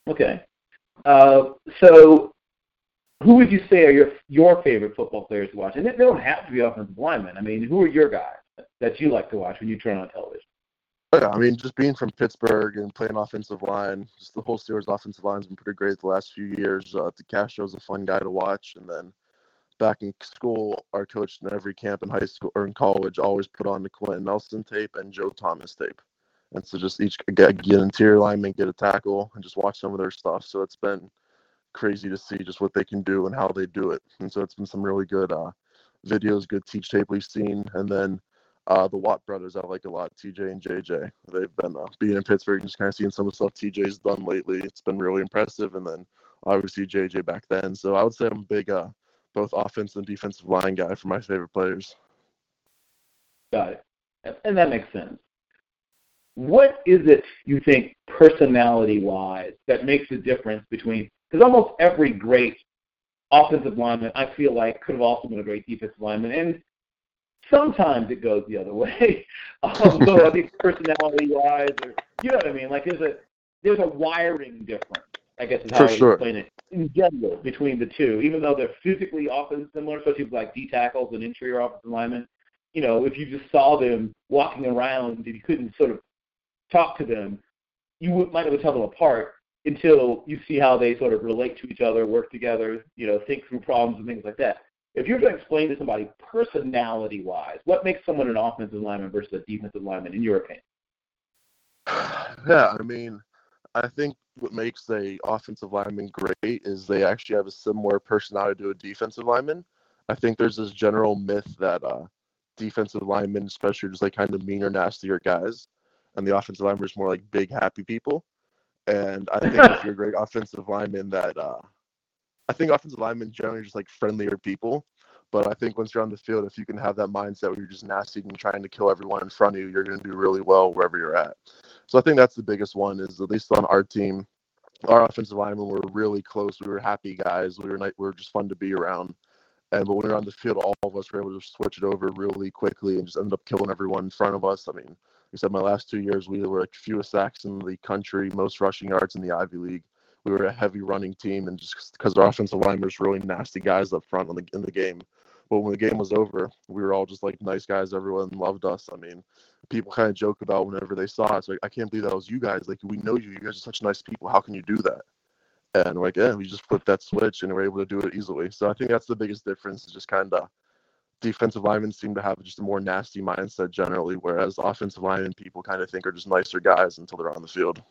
Okay. Uh, so who would you say are your your favorite football players to watch? And they don't have to be offensive linemen. I mean, who are your guys that you like to watch when you turn on television? Yeah, I mean, just being from Pittsburgh and playing offensive line, just the whole Steelers offensive line has been pretty great the last few years. Uh, DeCastro's a fun guy to watch, and then back in school, our coach in every camp in high school or in college always put on the Quenton Nelson tape and Joe Thomas tape. And so just each get, get interior lineman, get a tackle, and just watch some of their stuff. So it's been crazy to see just what they can do and how they do it. And so it's been some really good uh, videos, good teach tape we've seen. And then uh, the Watt brothers, I like a lot, TJ and JJ. They've been uh, being in Pittsburgh and just kind of seeing some of the stuff TJ's done lately. It's been really impressive. And then obviously JJ back then. So I would say I'm a big, uh, both offensive and defensive line guy for my favorite players. Got it. And that makes sense. What is it you think personality wise that makes a difference between because almost every great offensive lineman I feel like could have also been a great defensive lineman and sometimes it goes the other way. Um, so I think personality wise or you know what I mean? Like there's a there's a wiring difference, I guess is how For I would sure. explain it in general between the two, even though they're physically often similar, especially with like D tackles and interior offensive linemen. You know, if you just saw them walking around and you couldn't sort of talk to them, you would, might not tell them apart until you see how they sort of relate to each other, work together, you know, think through problems and things like that. If you're going to explain to somebody personality-wise, what makes someone an offensive lineman versus a defensive lineman, in your opinion? Yeah, I mean, I think what makes a offensive lineman great is they actually have a similar personality to a defensive lineman. I think there's this general myth that uh, defensive linemen, especially, are just like kind of meaner, nastier guys, and the offensive lineman is more like big, happy people. And I think if you're a great offensive lineman, that uh, I think offensive linemen generally are just like friendlier people. But I think once you're on the field, if you can have that mindset where you're just nasty and trying to kill everyone in front of you, you're going to do really well wherever you're at. So I think that's the biggest one. Is at least on our team, our offensive linemen were really close. We were happy guys. We were we were just fun to be around. And but when we were on the field, all of us were able to switch it over really quickly and just ended up killing everyone in front of us. I mean, like I said, my last two years, we were like fewest sacks in the country, most rushing yards in the Ivy League. We were a heavy running team, and just because our offensive linemen was really nasty guys up front in the, in the game. But when the game was over, we were all just like nice guys. Everyone loved us. I mean, people kind of joke about whenever they saw us, like, I can't believe that was you guys. Like, we know you. You guys are such nice people. How can you do that? And we're like, yeah, we just flipped that switch and we're able to do it easily. So I think that's the biggest difference. Is just kind of defensive linemen seem to have just a more nasty mindset generally, whereas offensive linemen people kind of think are just nicer guys until they're on the field.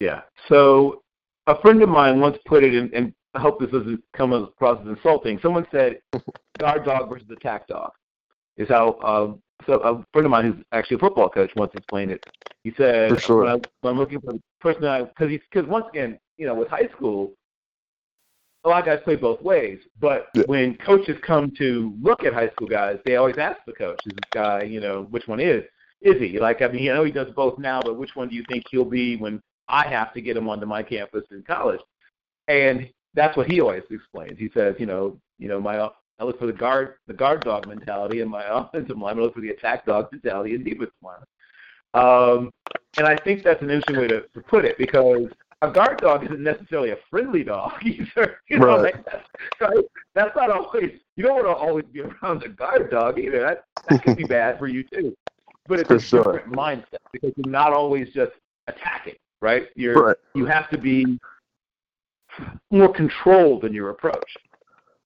Yeah. So a friend of mine once put it in, and I hope this doesn't come across as insulting. Someone said, "Guard dog versus attack dog," is how. Uh, so a friend of mine who's actually a football coach once explained it. He said, sure. when, I, when I'm looking for the person, because he's because once again, you know, with high school, a lot of guys play both ways. But Yeah. when coaches come to look at high school guys, they always ask the coach, "Is this guy, you know, which one is? Is he like? I mean, I know he does both now, but which one do you think he'll be when I have to get him onto my campus in college?" And that's what he always explains. He says, you know, you know, my I look for the guard the guard dog mentality and my offensive line. I look for the attack dog mentality and defensive line. Um, and I think that's an interesting way to, to put it because a guard dog isn't necessarily a friendly dog either. You know, Right. like that's, right? that's not always. You don't want to always be around a guard dog either. That that can be bad for you too. But it's For a sure. different mindset because you're not always just attacking, right? You're Right. you have to be more controlled in your approach.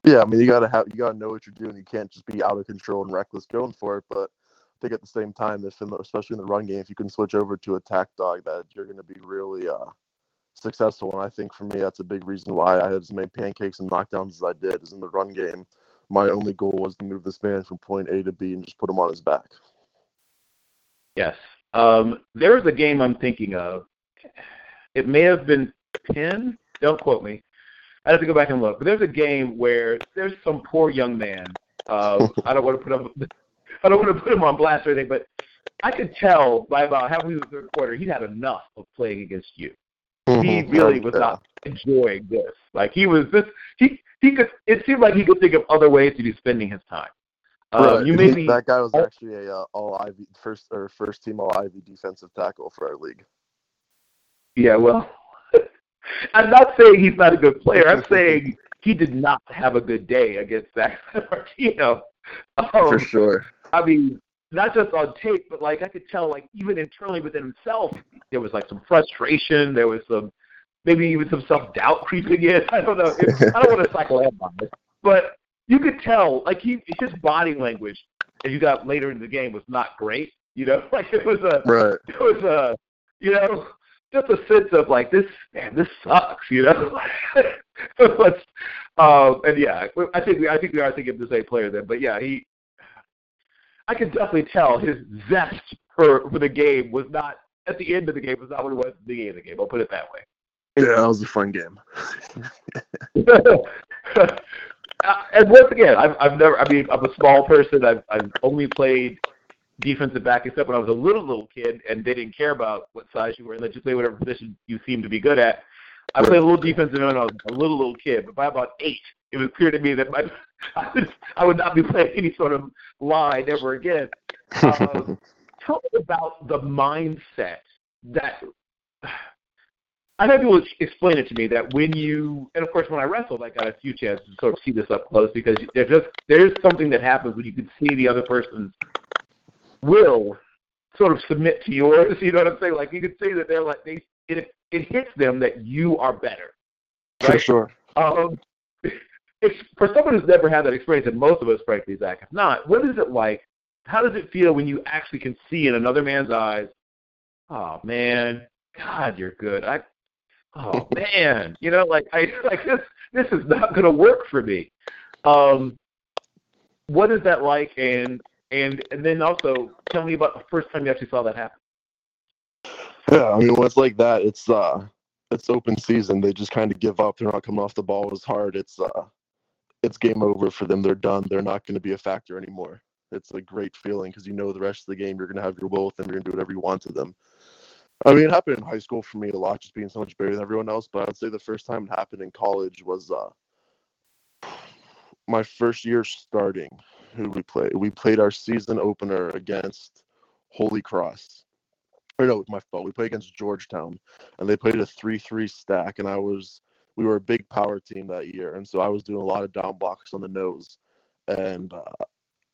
Yeah, I mean, you gotta have, you gotta know what you're doing. You can't just be out of control and reckless going for it. But I think at the same time, if in the, especially in the run game, if you can switch over to attack dog, that you're to be really uh, successful. And I think for me, that's a big reason why I had as many pancakes and knockdowns as I did. Is in the run game, my only goal was to move this man from point A to B and just put him on his back. Yes. Um, there is a game I'm thinking of. It may have been Penn. Don't quote me. I have to go back and look. But there's a game where there's some poor young man. Uh, I don't want to put him. I don't want to put him on blast or anything, but I could tell by about halfway through the third quarter he'd had enough of playing against you. He Mhm. really was Yeah. not enjoying this. Like he was this. He he could. It seemed like he could think of other ways to be spending his time. Um, Right. You may be. that guy was actually a uh, all Ivy first or first team all Ivy defensive tackle for our league. Yeah, well, I'm not saying he's not a good player. I'm saying he did not have a good day against Zach Martino. For Um, sure. I mean, not just on tape, but like I could tell, like even internally within himself, there was like some frustration. There was some, maybe even some self doubt creeping in. I don't know. It, I don't want to psychoanalyze, but you could tell, like he, his body language, as you got later in the game, was not great. You know, like it was a, Right. it was a, you know, just a sense of like this, man, this sucks, you know. Let's, um, and yeah, I think we, I think we are thinking of the same player then, but yeah, he, I could definitely tell his zest for for the game was not at the end of the game was not what it was at the beginning of the game. I'll put it that way. Yeah, that was a fun game. and once again, I've, I've never. I mean, I'm a small person. I've I've only played defensive back except when I was a little little kid, and they didn't care about what size you were. And let you play whatever position you seem to be good at. I played a little defensive end when I was a little little kid, but by about eight, it was clear to me that my, I, would, I would not be playing any sort of line ever again. Uh, tell me about the mindset that I've had people explain it to me that when you, and of course when I wrestled, I got a few chances to sort of see this up close because there's just there's something that happens when you can see the other person's will sort of submit to yours. You know what I'm saying? Like you can see that they're like they it it hits them that you are better. Right? For sure. Um, it's, for someone who's never had that experience, and most of us, frankly, Zach, have not. What is it like? How does it feel when you actually can see in another man's eyes? Oh man, God, you're good. I, oh man, you know, like I like this. This is not going to work for me. Um, what is that like? And and and then also tell me about the first time you actually saw that happen. Yeah, I mean, when it's like that, it's uh, it's open season. They just kind of give up. They're not coming off the ball as hard. It's uh, it's game over for them. They're done. They're not going to be a factor anymore. It's a great feeling because you know the rest of the game you're going to have your will with them. You're going to do whatever you want to them. I mean, it happened in high school for me a lot, just being so much better than everyone else. But I'd say the first time it happened in college was uh, my first year starting. Who we played? We played our season opener against Holy Cross. Or no, my fault. We played against Georgetown, and they played a three-three stack, and I was we were a big power team that year, and so I was doing a lot of down blocks on the nose, and uh,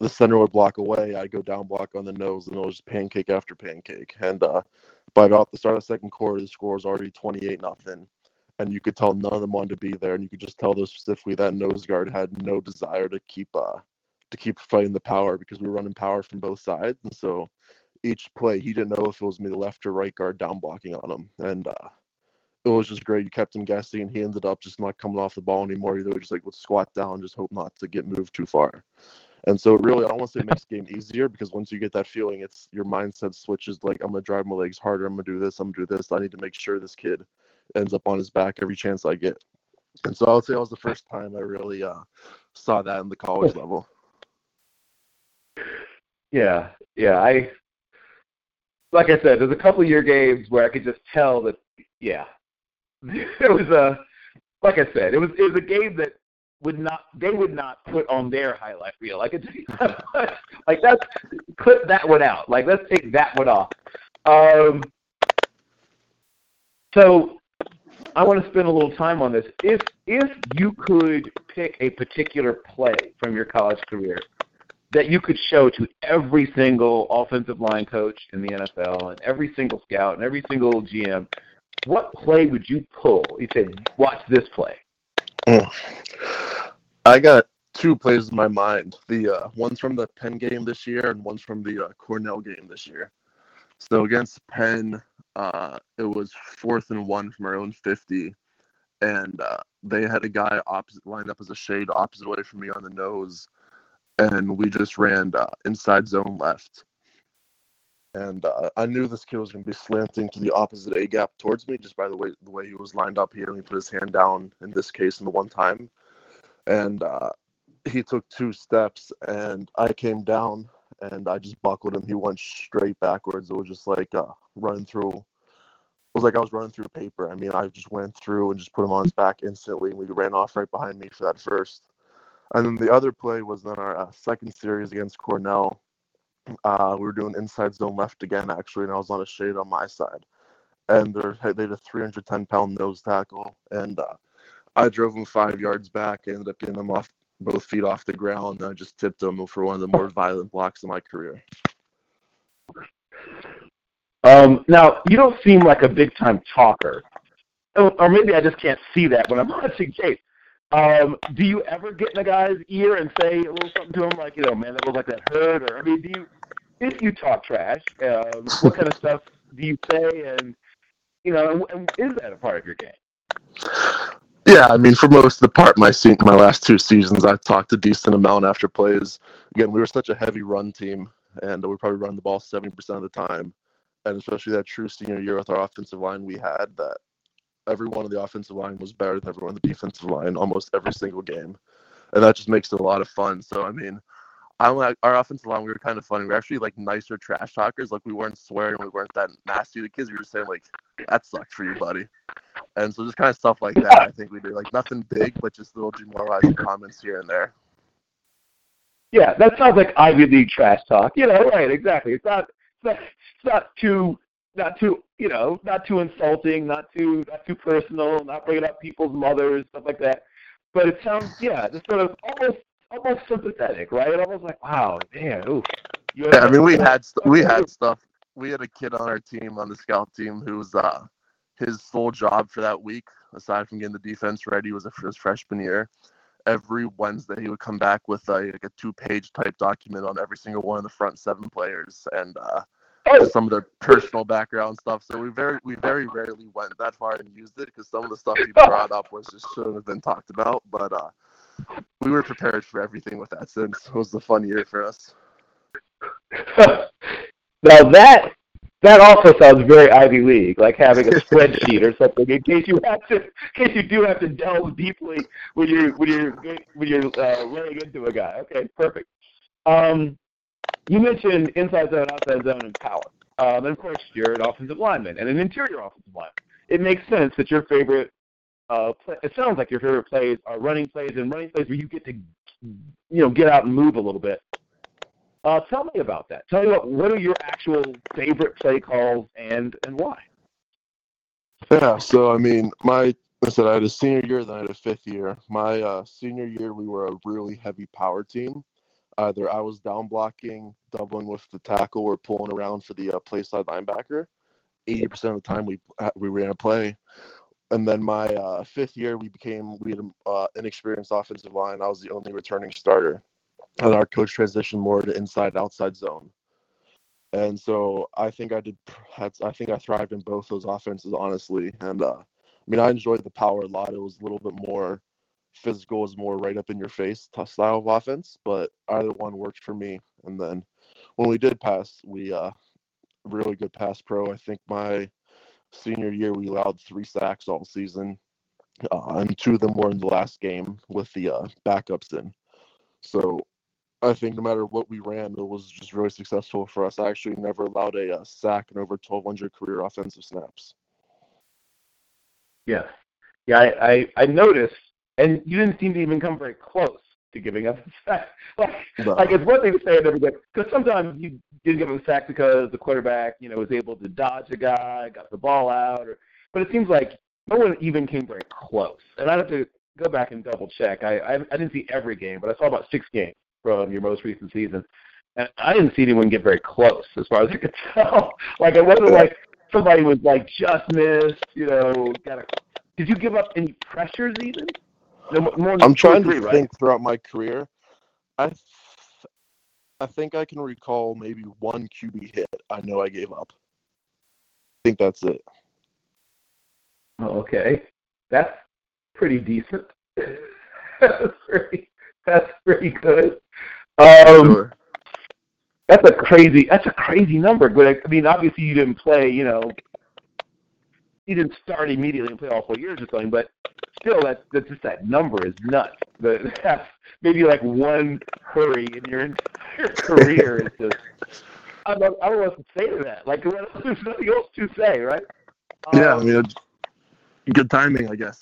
the center would block away. I'd go down block on the nose, and it was pancake after pancake. And uh, by about the start of the second quarter, the score was already 28 nothing, and you could tell none of them wanted to be there, and you could just tell those specifically that nose guard had no desire to keep uh, to keep fighting the power because we were running power from both sides, and so each play he didn't know if it was me the left or right guard down blocking on him, and uh, it was just great. You kept him guessing. And he ended up just not coming off the ball anymore. Either just like would squat down, just hope not to get moved too far. And so really, I don't want to say it makes the game easier because once you get that feeling, it's your mindset switches. Like I'm gonna drive my legs harder. I'm gonna do this. I'm gonna do this. I need to make sure this kid ends up on his back every chance I get. And so I would say that was the first time I really uh, saw that in the college level. Yeah, yeah. I like I said, there's a couple of year games where I could just tell that, yeah, it was a like I said, it was it was a game that would not they would not put on their highlight reel. i could Like it's like that's clip that one out. Like let's take that one off. Um, so I want to spend a little time on this. If if you could pick a particular play from your college career that you could show to every single offensive line coach in the NFL and every single scout and every single GM, what play would you pull? You said, watch this play. Mm. I got two plays in my mind. The uh, one's from the Penn game this year, and one's from the uh, Cornell game this year. So against Penn, uh, it was fourth and one from our own 50, and uh, they had a guy opposite lined up as a shade opposite away from me on the nose, and we just ran uh, inside zone left and uh, I knew this kid was going to be slanting to the opposite A gap towards me just by the way the way he was lined up. He only put his hand down in this case in the one time, and uh, he took two steps, and I came down and I just buckled him. He went straight backwards. It was just like uh, running through. It was like I was running through paper. I mean, I just went through and just put him on his back instantly. And we ran off right behind me for that first. And then the other play was in our uh, second series against Cornell uh, we were doing inside zone left again, actually, and I was on a shade on my side. And they had a 310 pound nose tackle, and uh, I drove them five yards back. I ended up getting them off both feet off the ground, and I just tipped them for one of the more violent blocks of my career. Um, now, you don't seem like a big time talker, or maybe I just can't see that when I'm watching tape. Um, do you ever get in a guy's ear and say a little something to him, like, you know, man, that looks like that hurt, or I mean, do you if you talk trash, um, what kind of stuff do you say, and you know, and, and is that a part of your game? Yeah, I mean, for most of the part, my my last two seasons, I've talked a decent amount after plays. Again, we were such a heavy run team, and we probably run the ball seventy percent of the time, and especially that true senior year with our offensive line we had, that everyone on the offensive line was better than everyone on the defensive line almost every single game, and that just makes it a lot of fun. So I mean, I like our offensive line. We were kind of funny. We are actually like nicer trash talkers. Like we weren't swearing. We weren't that nasty to kids. We were saying like, "That sucked for you, buddy." And so just kind of stuff like that. I think we did like nothing big, but just little demoralizing comments here and there. Yeah, that sounds like Ivy League trash talk. You know, right? Exactly. It's not. It's not, it's not too. Not too. You know, not too insulting. Not too. Not too personal. Not bringing up people's mothers, stuff like that. But it sounds. Yeah, just sort of almost almost sympathetic, right? Almost like, wow, man, oof. Yeah, I mean, we had we had stuff. We had a kid on our team on the scout team who was uh his sole job for that week, aside from getting the defense ready, was his freshman year. Every Wednesday, he would come back with a, like a two-page type document on every single one of the front seven players and uh. Some of their personal background stuff. So we very we very rarely went that far and used it because some of the stuff he brought up was just shouldn't have been talked about. But uh, we were prepared for everything with that since it was a fun year for us. now that that also sounds very Ivy League, like having a spreadsheet or something in case you have to, in case you do have to delve deeply when you're when you're when you're uh, running into a guy. Okay, perfect. Um, you mentioned inside zone, outside zone, and power. Um, and of course, you're an offensive lineman and an interior offensive lineman. It makes sense that your favorite uh, play, it sounds like your favorite plays are running plays and running plays where you get to, you know, get out and move a little bit. Uh, tell me about that. Tell me what what are your actual favorite play calls and and why? Yeah, so I mean, my I said I had a senior year, then I had a fifth year. My uh, senior year, we were a really heavy power team. Either I was down blocking, doubling with the tackle, or pulling around for the uh, play side linebacker. Eighty percent of the time, we we ran a play and then my uh, fifth year, we became we had uh, an experienced offensive line. I was the only returning starter, and our coach transitioned more to inside outside zone. And so I think I did. I think I thrived in both those offenses, honestly. And uh, I mean, I enjoyed the power a lot. It was a little bit more physical, is more right up in your face style of offense. But either one worked for me. And then when we did pass, we uh, really good pass pro. I think my Senior year, we allowed three sacks all season, uh, and two of them were in the last game with the uh, backups in. So I think no matter what we ran, it was just really successful for us. I actually never allowed a, a uh, sack in over 1,200 career offensive snaps. Yeah, yeah, I, I, I noticed, and you didn't seem to even come very close to giving up a sack. like, no. like it's one thing to say it every day, because sometimes you didn't give up a sack because the quarterback, you know, was able to dodge a guy, got the ball out, or but it seems like no one even came very close. And I'd have to go back and double check. I, I I didn't see every game, but I saw about six games from your most recent season, and I didn't see anyone get very close as far as I could tell. like it wasn't like somebody was like just missed, you know, got a. Did you give up any pressures even? No, more than I'm trying three, to right? think throughout my career. I I think I can recall maybe one QB hit. I know I gave up. I think that's it. Okay, that's pretty decent. that's pretty. That's pretty good. Um, sure. That's a crazy. That's a crazy number. But I mean, obviously, you didn't play. You know, you didn't start immediately and play all four years or something. But still, that that just that number is nuts. The, that's maybe like one hurry in your entire career is just. I don't, I don't know what to say to that. Like, there's nothing else to say, right? Yeah, um, I mean, good timing, I guess.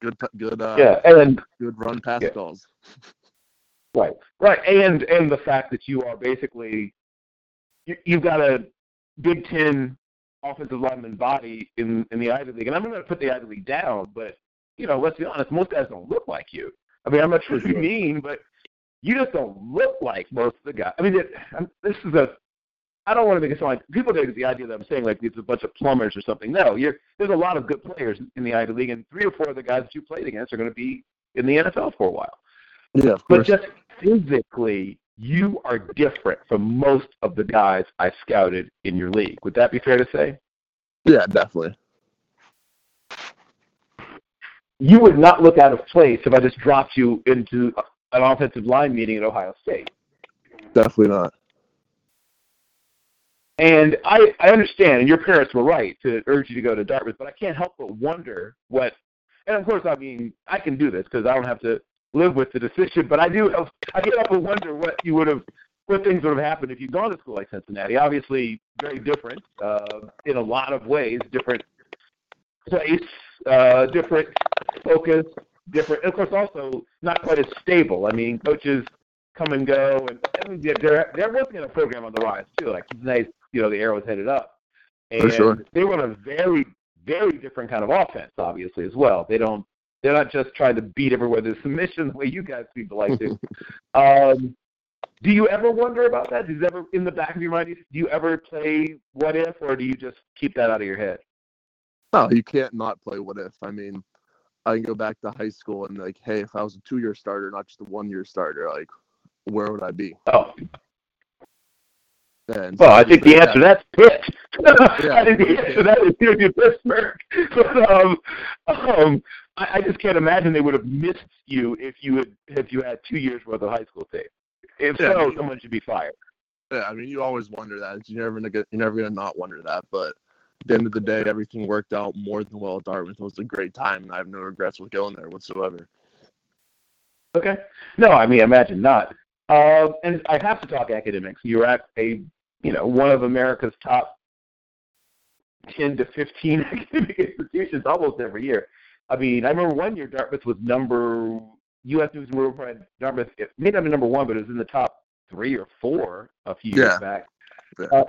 Good, good. Uh, yeah, and good run pass yeah. calls. Right, right, and and the fact that you are basically, you, you've got a Big Ten offensive lineman body in in the Ivy League, and I'm not going to put the Ivy League down, but you know, let's be honest, most guys don't look like you. I mean, I'm not sure what you mean, but you just don't look like most of the guys. I mean, it, this is a. I don't want to make it sound like people take the idea that I'm saying like it's a bunch of plumbers or something. No, you're there's a lot of good players in the Ivy League, and three or four of the guys that you played against are going to be in the NFL for a while. Yeah, of. But just physically, you are different from most of the guys I scouted in your league. Would that be fair to say? Yeah, definitely you would not look out of place if I just dropped you into an offensive line meeting at Ohio State. Definitely not. And I, I understand, and your parents were right to urge you to go to Dartmouth, but I can't help but wonder what. And of course, I mean, I can do this because I don't have to live with the decision. But I do. Have, I can't help but wonder what you would have, what things would have happened if you'd gone to school like Cincinnati. Obviously, very different uh, in a lot of ways. Different place, uh, different focus, different. Of course, also not quite as stable. I mean, coaches come and go, and there there wasn't a program on the rise too. Like Cincinnati you know the arrow was headed up. And sure. they run a very, very different kind of offense, obviously, as well. They don't they're not just trying to beat everywhere to submission the way you guys seem to like to. um, do you ever wonder about that? Is it ever in the back of your mind? Do you ever play what if, or do you just keep that out of your head? No, you can't not play what if. I mean, I can go back to high school and like, hey, if I was a two-year starter, not just a one-year starter, like, where would I be? Oh, and well, I think the answer to that's Pitt. Yeah. I think the answer to that is of Pittsburgh. But um, um, I, I just can't imagine they would have missed you if you had if you had two years worth of high school tape. If Yeah, I so, mean- someone should be fired. Yeah, I mean, you always wonder that. You're never gonna get, you're never gonna not wonder that. But at the end of the day, everything worked out more than well at Dartmouth. It was a great time, and I have no regrets with going there whatsoever. Okay. No, I mean, imagine not. Um, and I have to talk academics. You're at a, you know, one of America's top 10 to 15 academic institutions almost every year. I mean, I remember one year Dartmouth was number, U.S. News and World Report, Dartmouth, it may not be number one, but it was in the top three or four a few years back. Yeah. Uh,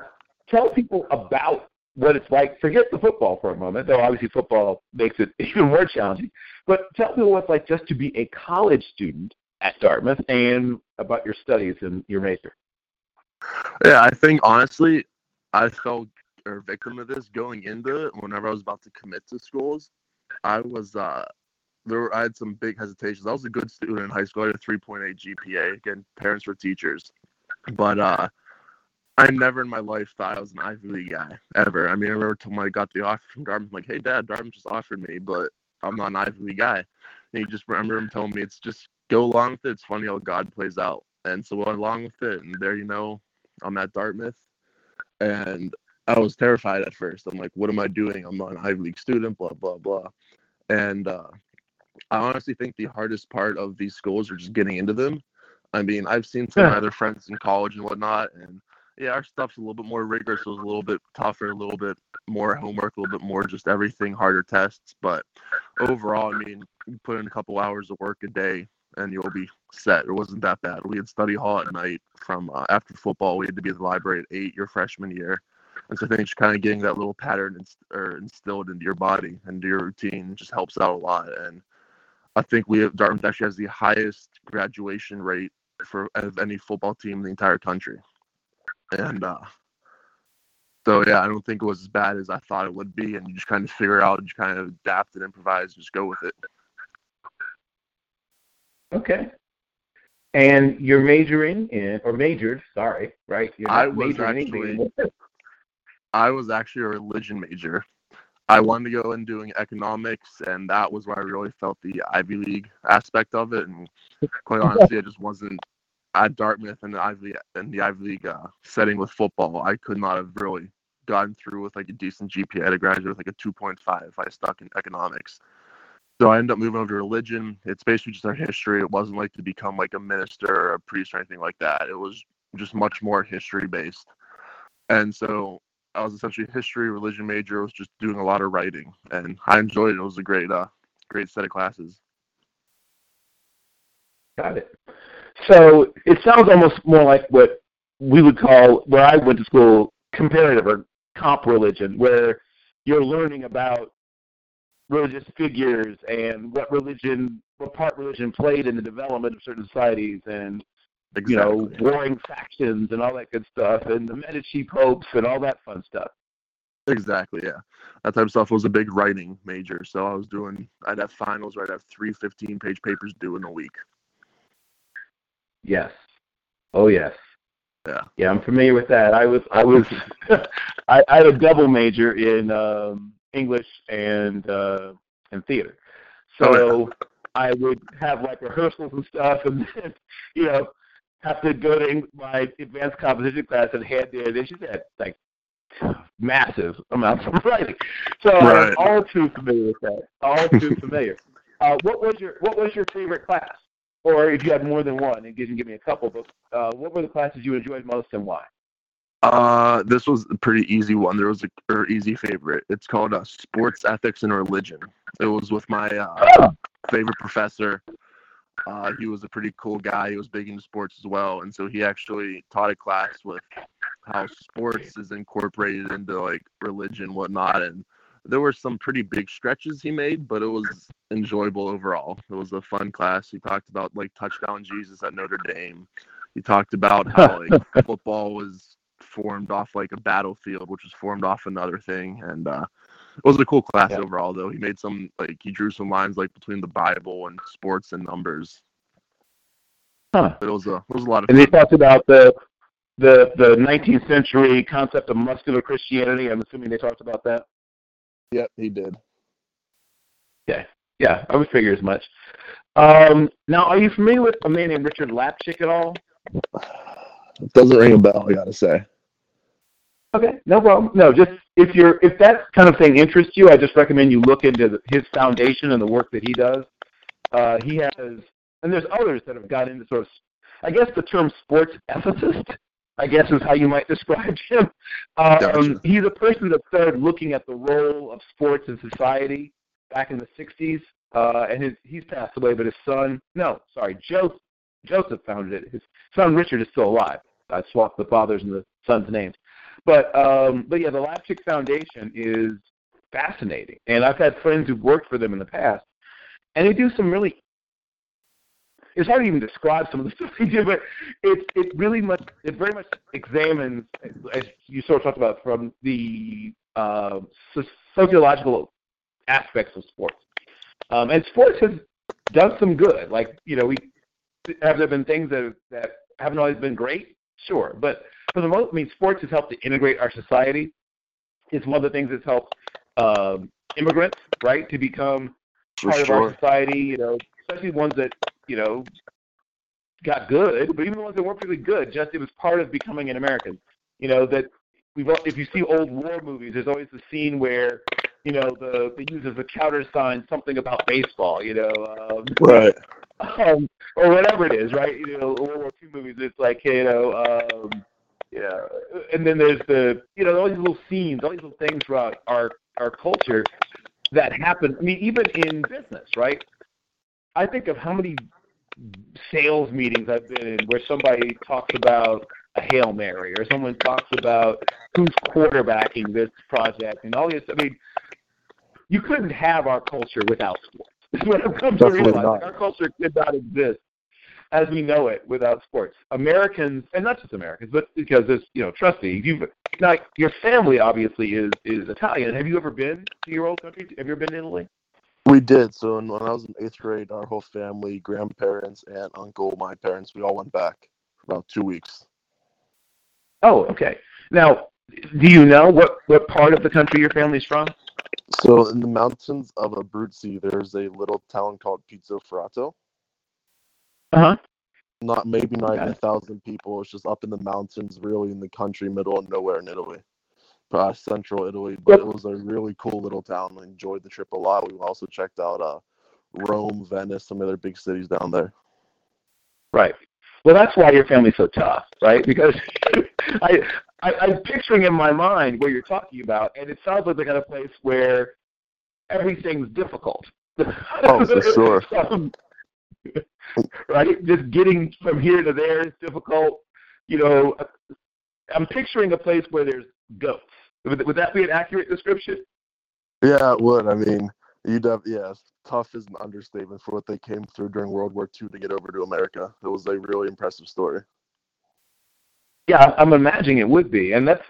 tell people about what it's like. Forget the football for a moment, though obviously football makes it even more challenging. But tell people what it's like just to be a college student at Dartmouth and about your studies and your major. Yeah, I think honestly, I fell a victim of this going into it. Whenever I was about to commit to schools, I was uh, there. Were, I had some big hesitations. I was a good student in high school. I had a 3.8 GPA. Again, parents were teachers, but uh, I never in my life thought I was an Ivy League guy ever. I mean, I remember when I got the offer from Dartmouth, I'm like, "Hey, Dad, Dartmouth just offered me, but I'm not an Ivy League guy." And he just remember him telling me, "It's just go along with it. It's funny how God plays out." And so I went along with it, and there you know, I'm at Dartmouth, and I was terrified at first. I'm like, "What am I doing? I'm not an Ivy League student." Blah blah blah, and uh, I honestly think the hardest part of these schools are just getting into them. I mean, I've seen some of my Yeah. other friends in college and whatnot, and yeah, our stuff's a little bit more rigorous, it was a little bit tougher, a little bit more homework, a little bit more just everything, harder tests. But overall, I mean, you put in a couple hours of work a day and you'll be set. It wasn't that bad. We had study hall at night from uh, after football. We had to be at the library at eight your freshman year. And so I think just kind of getting that little pattern inst- or instilled into your body and your routine just helps out a lot. And I think we have, Dartmouth actually has the highest graduation rate for of any football team in the entire country. And uh, so yeah, I don't think it was as bad as I thought it would be. And you just kind of figure out, and just kind of adapt and improvise, just go with it. Okay. And you're majoring in, or majored, sorry, right? You're I not was majoring actually- I was actually a religion major. I wanted to go in doing economics, and that was where I really felt the Ivy League aspect of it. And quite honestly, I just wasn't at Dartmouth and the Ivy and the Ivy League uh, setting with football. I could not have really gotten through with like a decent GPA to graduate with like a 2.5 if I stuck in economics. So I ended up moving over to religion. It's basically just our history. It wasn't like to become like a minister or a priest or anything like that. It was just much more history based. And so I was essentially history religion major. I was just doing a lot of writing, and I enjoyed it. It was a great, uh, great set of classes. Got it. So it sounds almost more like what we would call, where I went to school, comparative or comp religion, where you're learning about religious figures and what religion, what part religion played in the development of certain societies, and you know, warring factions and all that good stuff, and the Medici popes and all that fun stuff. Exactly. Yeah. That type of stuff was a big writing major. So I was doing. I'd have finals where I'd have three 15-page papers due in a week. Yes. Oh yes. Yeah. Yeah, I'm familiar with that. I was I was I, I had a double major in um English and uh and theater. So Oh, I would have like rehearsals and stuff and then, you know, have to go to my advanced composition class and hand in it's just that like massive amounts of writing. So Right. I'm all too familiar with that. All too familiar. Uh, what was your What was your favorite class? Or if you had more than one, and you can give me a couple, but uh, what were the classes you enjoyed most and why? Uh, this was a pretty easy one. There was a or easy favorite. It's called uh, Sports Ethics and Religion. It was with my uh, favorite professor. Uh, he was a pretty cool guy. He was big into sports as well, and so he actually taught a class with how sports is incorporated into like religion, whatnot. And there were some pretty big stretches he made, but it was enjoyable overall. It was a fun class. He talked about like touchdown Jesus at Notre Dame. He talked about how like football was formed off like a battlefield, which was formed off another thing, and uh, it was a cool class Yeah. overall. Though he made some like he drew some lines like between the Bible and sports and numbers. Huh. But it was a it was a lot of And they fun. talked about the the the 19th century concept of muscular Christianity. I'm assuming they talked about that. Yep, he did. Okay. Yeah, I would figure as much. Um, now, are you familiar with a man named Richard Lapchick at all? It doesn't ring a bell. I gotta say. Okay, no problem. No, just if you're if that kind of thing interests you, I just recommend you look into the, his foundation and the work that he does. Uh, he has, and there's others that have got into sort of, I guess the term sports ethicist, I guess is how you might describe him. Um, Gotcha. He's a person that started looking at the role of sports in society back in the '60s, uh, and his he's passed away, but his son, no, sorry, Joseph, Joseph founded it. His son Richard is still alive. I swapped the father's and the son's names. But um, but yeah, the Lapchick Foundation is fascinating, and I've had friends who've worked for them in the past, and they do some really. It's hard to even describe some of the stuff they do, but it it really much it very much examines, as you sort of talked about, from the uh, sociological aspects of sports. Um, and sports has done some good. Like you know, we have there been things that that haven't always been great, sure, but for the most, I mean, sports has helped to integrate our society. It's one of the things that's helped um, immigrants, right, to become For part of our society. You know, especially ones that you know got good, but even the ones that weren't really good, just it was part of becoming an American. You know that we've all, if you see old war movies, there's always the scene where you know the they use as a countersign something about baseball. You know, um, Right. um, or whatever it is, right? You know, World War II movies, it's like you know, um, yeah, and then there's the you know all these little scenes, all these little things throughout our our culture that happen. I mean, even in business, right? I think of how many sales meetings I've been in where somebody talks about a hail mary, or someone talks about who's quarterbacking this project, and all this. I mean, you couldn't have our culture without sports. What I've come to realize. not. Our culture could not exist as we know it without sports. Americans, and not just Americans, but because there's, you know, trust me, you've now your family obviously is is Italian. Have you ever been to your old country? Have you ever been to Italy? We did. So when I was in eighth grade, our whole family, grandparents, aunt, uncle, my parents, we all went back for about two weeks. Oh, okay. Now, do you know what what part of the country your family's from? So in the mountains of Abruzzi, there's a little town called Pizzoferrato. Uh huh. Not maybe not even a thousand people. It's just up in the mountains, really in the country, middle of nowhere in Italy, uh, central Italy. But Yep. it was a really cool little town. I enjoyed the trip a lot. We also checked out uh, Rome, Venice, some other big cities down there. Right. Well, that's why your family's so tough, right? Because I, I I'm picturing in my mind what you're talking about, and it sounds like the kind of place where everything's difficult. Oh, for sure. Um, right? Just getting from here to there is difficult. You know, I'm picturing a place where there's goats. Would, would that be an accurate description? Yeah, it would. I mean, you'd yeah, tough is an understatement for what they came through during World War II to get over to America. It was a really impressive story. Yeah, I'm imagining it would be, and that's.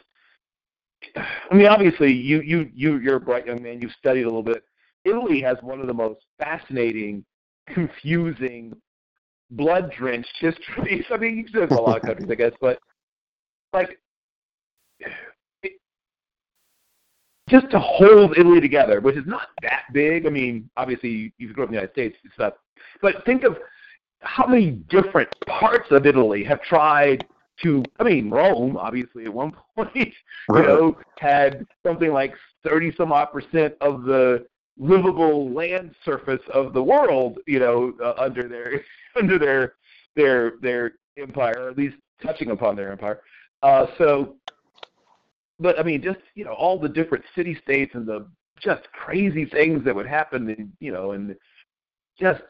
I mean, obviously, you you you you're a bright young man. You've studied a little bit. Italy has one of the most fascinating, confusing, blood-drenched histories. I mean, there's a lot of countries, I guess, but like, it, just to hold Italy together, which is not that big. I mean, obviously, you, you grew up in the United States, it's not. But think of how many different parts of Italy have tried to, I mean, Rome, obviously, at one point, you know, had something like 30 some odd percent of the livable land surface of the world, you know, uh, under their under their their their empire, or at least touching upon their empire. Uh, so, but I mean, just you know, all the different city states and the just crazy things that would happen, and you know, and just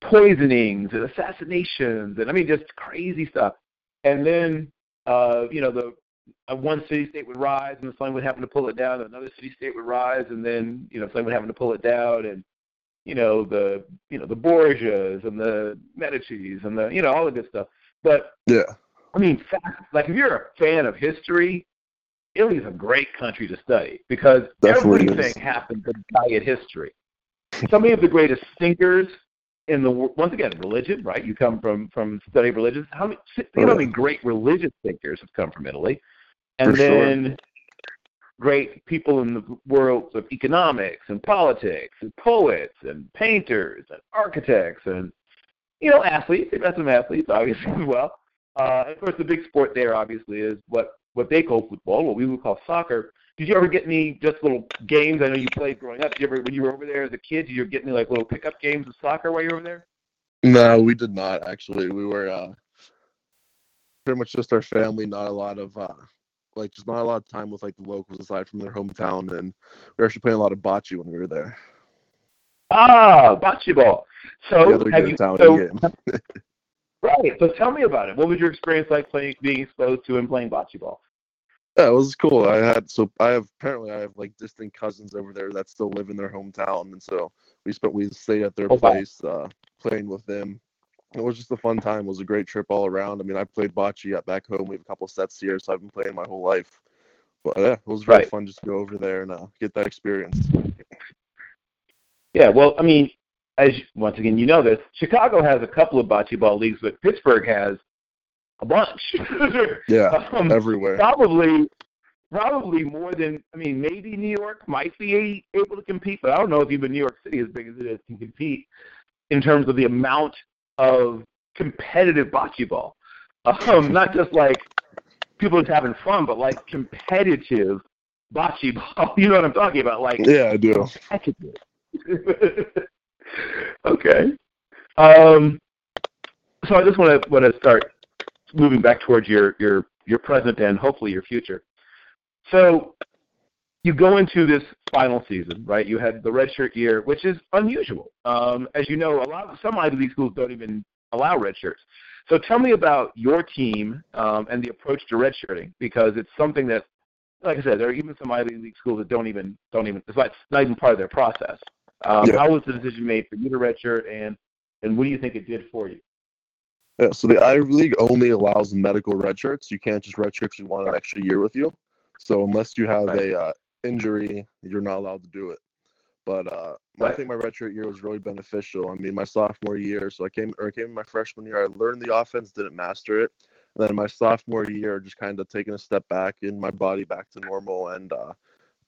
poisonings and assassinations, and I mean, just crazy stuff. And then, uh, you know, the uh, one city state would rise, and the sun would happen to pull it down. Another city state would rise, and then you know, sun would happen to pull it down, and you know the you know the Borgias and the Medici's and the you know all the good stuff. But yeah, I mean, like if you're a fan of history, Italy is a great country to study because Definitely everything is. happens in Italian history. Some of the greatest thinkers in the once again religion, right? You come from from study of religions. How many think Oh, how many great religious thinkers have come from Italy, and For sure. then great people in the worlds of economics and politics and poets and painters and architects and you know athletes. They've got some athletes obviously as well. Uh, of course, the big sport there obviously is what what they call football, what we would call soccer. Did you ever get any just little games? I know you played growing up. Did you ever, when you were over there as a kid, did you get any like little pickup games of soccer while you were over there? No, we did not actually. We were uh, pretty much just our family. Not a lot of uh, like just not a lot of time with like the locals aside from their hometown, and we were actually playing a lot of bocce when we were there. Ah, bocce ball. The So, other have you, so game. right. So, tell me about it. What was your experience like playing, being exposed to and playing bocce ball? Yeah, it was cool. I had so I have apparently I have like distant cousins over there that still live in their hometown, and so we spent we stayed at their Oh, wow. place uh, playing with them. It was just a fun time. It was a great trip all around. I mean, I played bocce at back home. We have a couple sets here, so I've been playing my whole life. But yeah, it was really Right. fun just to go over there and uh, get that experience. Yeah, well, I mean, as once again, you know this. Chicago has a couple of bocce ball leagues, but Pittsburgh has a bunch. Yeah, um, everywhere. probably, probably more than. I mean, maybe New York might be able to compete, but I don't know if even New York City, as big as it is, can compete in terms of the amount of competitive bocce ball. Um, not just like people just having fun, but like competitive bocce ball. You know what I'm talking about? Like Yeah, I do. okay. Um, so I just want to want to start moving back towards your your your present and hopefully your future. So you go into this final season, right? You had the redshirt year, which is unusual. Um, as you know, a lot of some Ivy League schools don't even allow redshirts. So tell me about your team um, and the approach to redshirting, because it's something that, like I said, there are even some Ivy League schools that don't even don't even it's not even part of their process. Um, Yeah. How was the decision made for you to redshirt, and and what do you think it did for you? Yeah, so the Ivy League only allows medical red shirts. You can't just red shirt 'cause you want an extra year with you. So unless you have Right. a uh, injury, you're not allowed to do it. But uh, I think my redshirt year was really beneficial. I mean, my sophomore year, so I came or I came in my freshman year. I learned the offense, didn't master it. And then my sophomore year, just kind of taking a step back in my body back to normal and uh,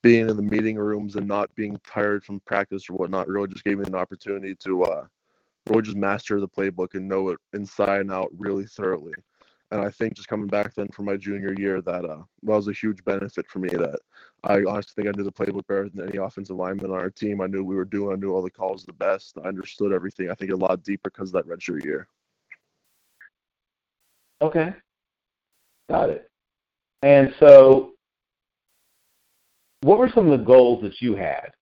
being in the meeting rooms and not being tired from practice or whatnot really just gave me an opportunity to uh, really just master the playbook and know it inside and out really thoroughly. And I think just coming back then from my junior year, that uh, was a huge benefit for me. That I honestly think I knew the playbook better than any offensive lineman on our team. I knew we were doing. I knew all the calls the best. I understood everything. I think a lot deeper because of that redshirt year. Okay. Got it. And so, what were some of the goals that you had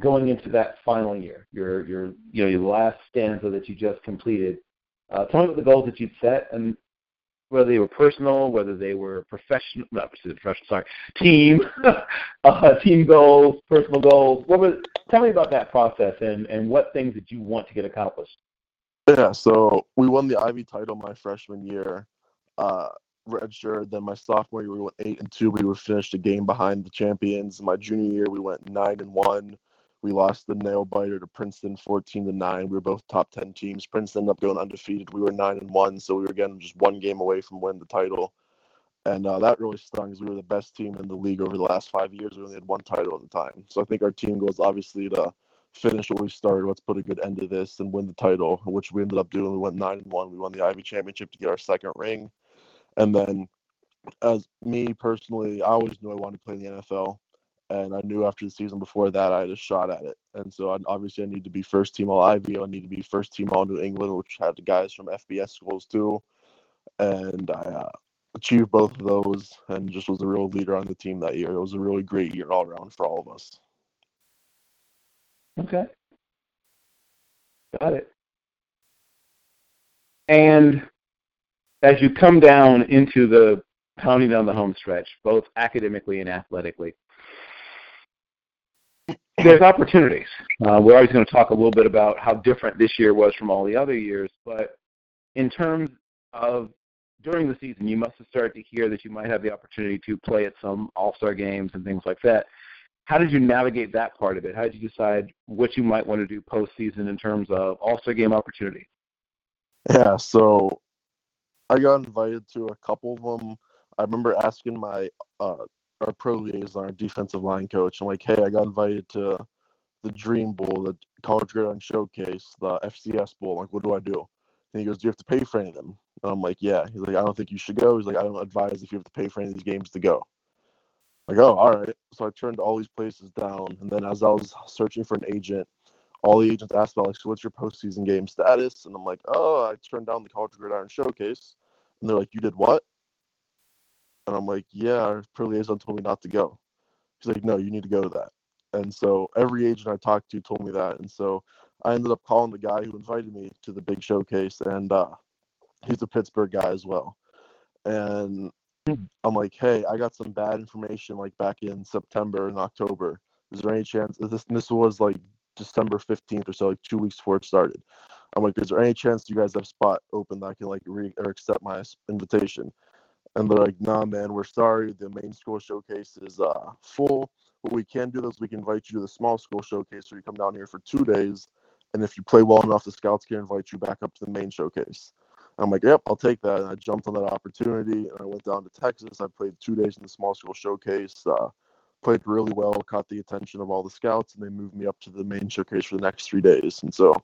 going into that final year? Your your you know your last stanza that you just completed. Uh, tell me about the goals that you'd set and whether they were personal, whether they were professional, not professional, sorry, team, uh, team goals, personal goals. What was? Tell me about that process and and what things did you want to get accomplished. Yeah, so we won the Ivy title my freshman year, uh, redshirt. Then my sophomore year we went eight and two. We were finished a game behind the champions. My junior year we went nine and one. We lost the nail biter to Princeton, fourteen to nine. We were both top ten teams. Princeton ended up going undefeated. We were nine and one, so we were again just one game away from winning the title. And uh, that really stung because we were the best team in the league over the last five years. We only had one title at the time. So I think our team goal is obviously to finish what we started. Let's put a good end to this and win the title, which we ended up doing. We went nine and one. We won the Ivy championship to get our second ring. And then, as me personally, I always knew I wanted to play in the NFL, and I knew after the season before that I had a shot at it. And so, I, obviously, I need to be first team All Ivy. I need to be first team All New England, which had the guys from FBS schools too. And I uh, achieved both of those, and just was a real leader on the team that year. It was a really great year all around for all of us. Okay. Got it. And as you come down into the pounding down the home stretch, both academically and athletically, there's opportunities. Uh, we're always going to talk a little bit about how different this year was from all the other years, but in terms of during the season, you must have started to hear that you might have the opportunity to play at some All Star games and things like that. How did you navigate that part of it? How did you decide what you might want to do postseason in terms of All Star game opportunity? Yeah, so I got invited to a couple of them. I remember asking my uh, our pro liaison, our defensive line coach, I'm like, hey, I got invited to the Dream Bowl, the College Gridiron Showcase, the FCS Bowl. I'm like, what do I do? And he goes, do you have to pay for any of them? And I'm like, yeah. He's like, I don't think you should go. He's like, I don't advise if you have to pay for any of these games to go. Like, oh, all right. So I turned all these places down. And then as I was searching for an agent, all the agents asked about, like, so what's your postseason game status? And I'm like, oh, I turned down the College Gridiron Showcase. And they're like, you did what? And I'm like, yeah, our pro liaison told me not to go. He's like, no, you need to go to that. And so every agent I talked to told me that. And so I ended up calling the guy who invited me to the big showcase. And uh, he's a Pittsburgh guy as well. And I'm like, hey, I got some bad information like back in September and October. Is there any chance this this was like December 15th or so, like two weeks before it started. I'm like, is there any chance you guys have spot open that I can like re or accept my invitation? And they're like, nah, man, we're sorry. The main school showcase is uh full. What we can do is we can invite you to the small school showcase where you come down here for two days. And if you play well enough, the scouts can invite you back up to the main showcase. I'm like, yep, I'll take that. And I jumped on that opportunity and I went down to Texas. I played two days in the small school showcase, uh, played really well, caught the attention of all the scouts, and they moved me up to the main showcase for the next three days. And so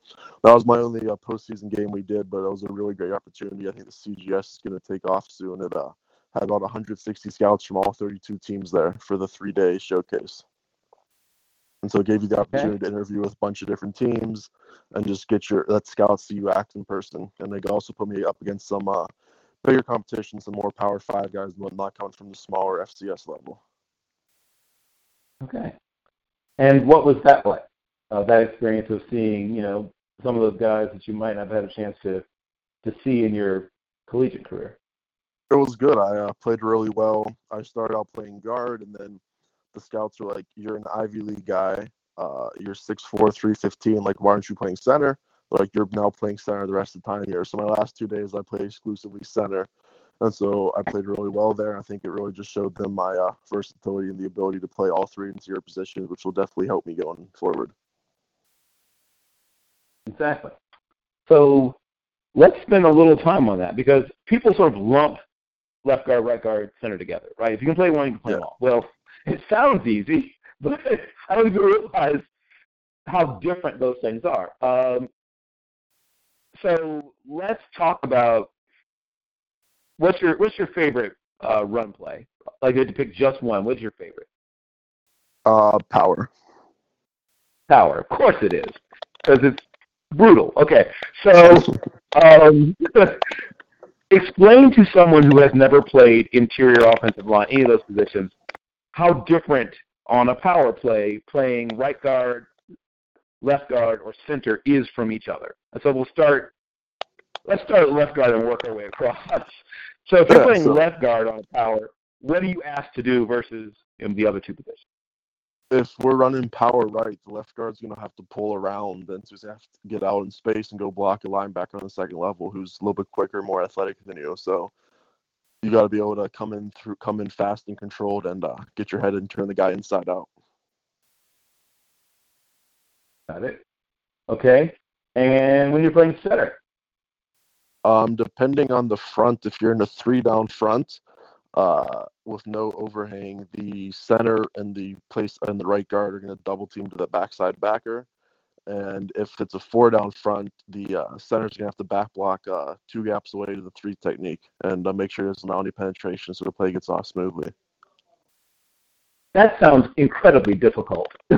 that was my only uh, postseason game we did, but it was a really great opportunity. I think the CGS is going to take off soon. It uh, had about 160 scouts from all 32 teams there for the three day showcase. And so it gave you the opportunity okay. to interview with a bunch of different teams and just get your that scouts see you act in person. And they also put me up against some uh, bigger competition, some more Power Five guys and whatnot coming from the smaller FCS level. Okay. And what was that like? Uh, that experience of seeing, you know, some of those guys that you might not have had a chance to to see in your collegiate career. It was good. I uh, played really well. I started out playing guard, and then the scouts were like, "You're an Ivy League guy. Uh, you're 6'4", 315. Like, why aren't you playing center?" like, "You're now playing center the rest of the time here." So my last two days, I played exclusively center, and so I played really well there. I think it really just showed them my uh, versatility and the ability to play all three interior positions, which will definitely help me going forward. Exactly. So let's spend a little time on that because people sort of lump left guard, right guard, center together, right? If you can play one, you can play yeah. all. Well, it sounds easy, but I don't even realize how different those things are. Um, so let's talk about what's your what's your favorite uh, run play? Like you had to pick just one. What's your favorite? Uh, power. Power. Of course it is, because it's brutal. Okay, so um, explain to someone who has never played interior offensive line, any of those positions, how different on a power play playing right guard, left guard, or center is from each other. And so we'll start. Let's start at left guard and work our way across. So if you're playing so, left guard on a power, what are you asked to do versus in the other two positions? If we're running power right, the left guard's going to have to pull around and just have to get out in space and go block a linebacker on the second level who's a little bit quicker, more athletic than you. So you got to be able to come in through, come in fast and controlled, and uh, get your head and turn the guy inside out. Got it. Okay. And when you're playing center? Um, depending on the front, if you're in a three down front uh, with no overhang, the center and the place and the right guard are going to double team to the backside backer. And if it's a four down front, the uh, center's gonna have to back block uh, two gaps away to the three technique and uh, make sure there's not any penetration so the play gets off smoothly. That sounds incredibly difficult.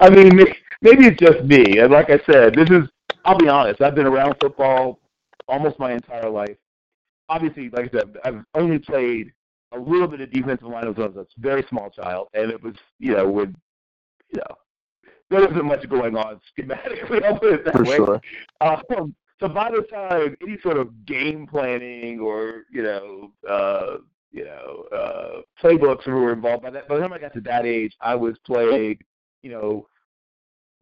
I mean, maybe it's just me. And like I said, this is, I'll be honest, I've been around football almost my entire life. Obviously, like I said, I've only played a little bit of defensive line as I was a very small child, and it was, you know, with, you know, there wasn't much going on schematically. I'll put it that For way. sure. Um, so by the time any sort of game planning or you know, uh, you know, uh, playbooks were involved, by that by the time I got to that age, I was playing, you know,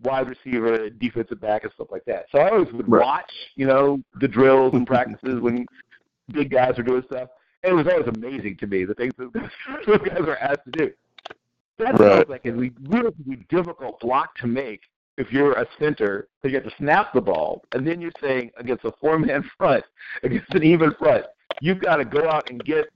wide receiver, defensive back, and stuff like that. So I always would Right. watch, you know, the drills and practices when big guys are doing stuff. And it was always amazing to me the things that those guys are asked to do. That Right. sounds like a really difficult block to make if you're a center because you have to snap the ball, and then you're saying against a four-man front, against an even front, you've got to go out and get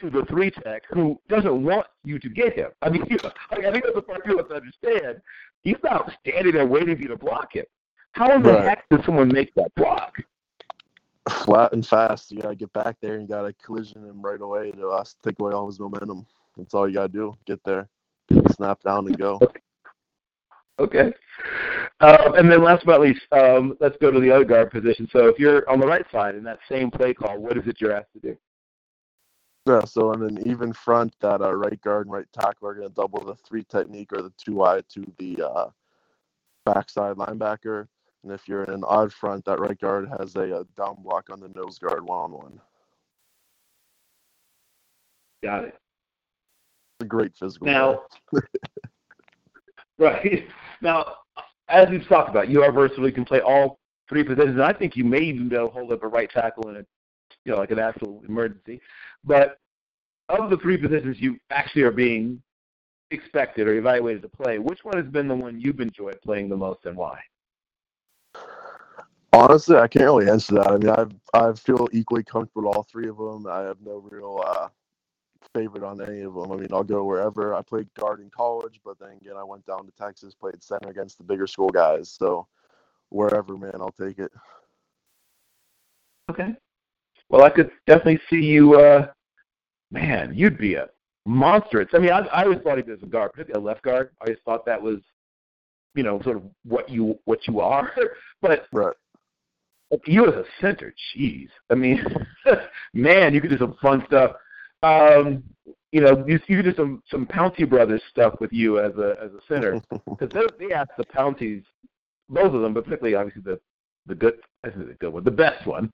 to the three tech who doesn't want you to get him. I mean, you know, like, I think that's the part people have to understand. He's not standing there waiting for you to block him. How in the heck does someone make that block? Flat and fast. You gotta get back there and you gotta collision him right away to take away all his momentum. That's all you gotta do. Get there, snap down and go. Okay. Um, and then last but not least, um, let's go to the other guard position. So if you're on the right side in that same play call, what is it you're asked to do? Yeah, so on an even front, that uh, right guard and right tackle are going to double the three technique or the two wide to the uh, backside linebacker. And if you're in an odd front, that right guard has a, uh down block on the nose guard one on one. Got it. It's a great physical. Now, right now, as we've talked about, you are versatile. You can play all three positions. And I think you may even be able to hold up a right tackle in a, you know, like an actual emergency. But of the three positions you actually are being expected or evaluated to play, which one has been the one you've enjoyed playing the most, and why? Honestly, I can't really answer that. I mean, I I feel equally comfortable with all three of them. I have no real uh, favorite on any of them. I mean, I'll go wherever. I played guard in college, but then again, I went down to Texas, played center against the bigger school guys. So wherever, man, I'll take it. Okay. Well, I could definitely see you. Uh, man, you'd be a monstrous. I mean, I, I always thought he was a guard, particularly a left guard. I always thought that was, you know, sort of what you what you are. but Right. you as a center, jeez. I mean, man, you could do some fun stuff. Um, you know, you, you could do some some Pouncey Brothers stuff with you as a as a center because they, they asked the Pounceys, both of them, but particularly obviously the the good, I think the good one, the best one,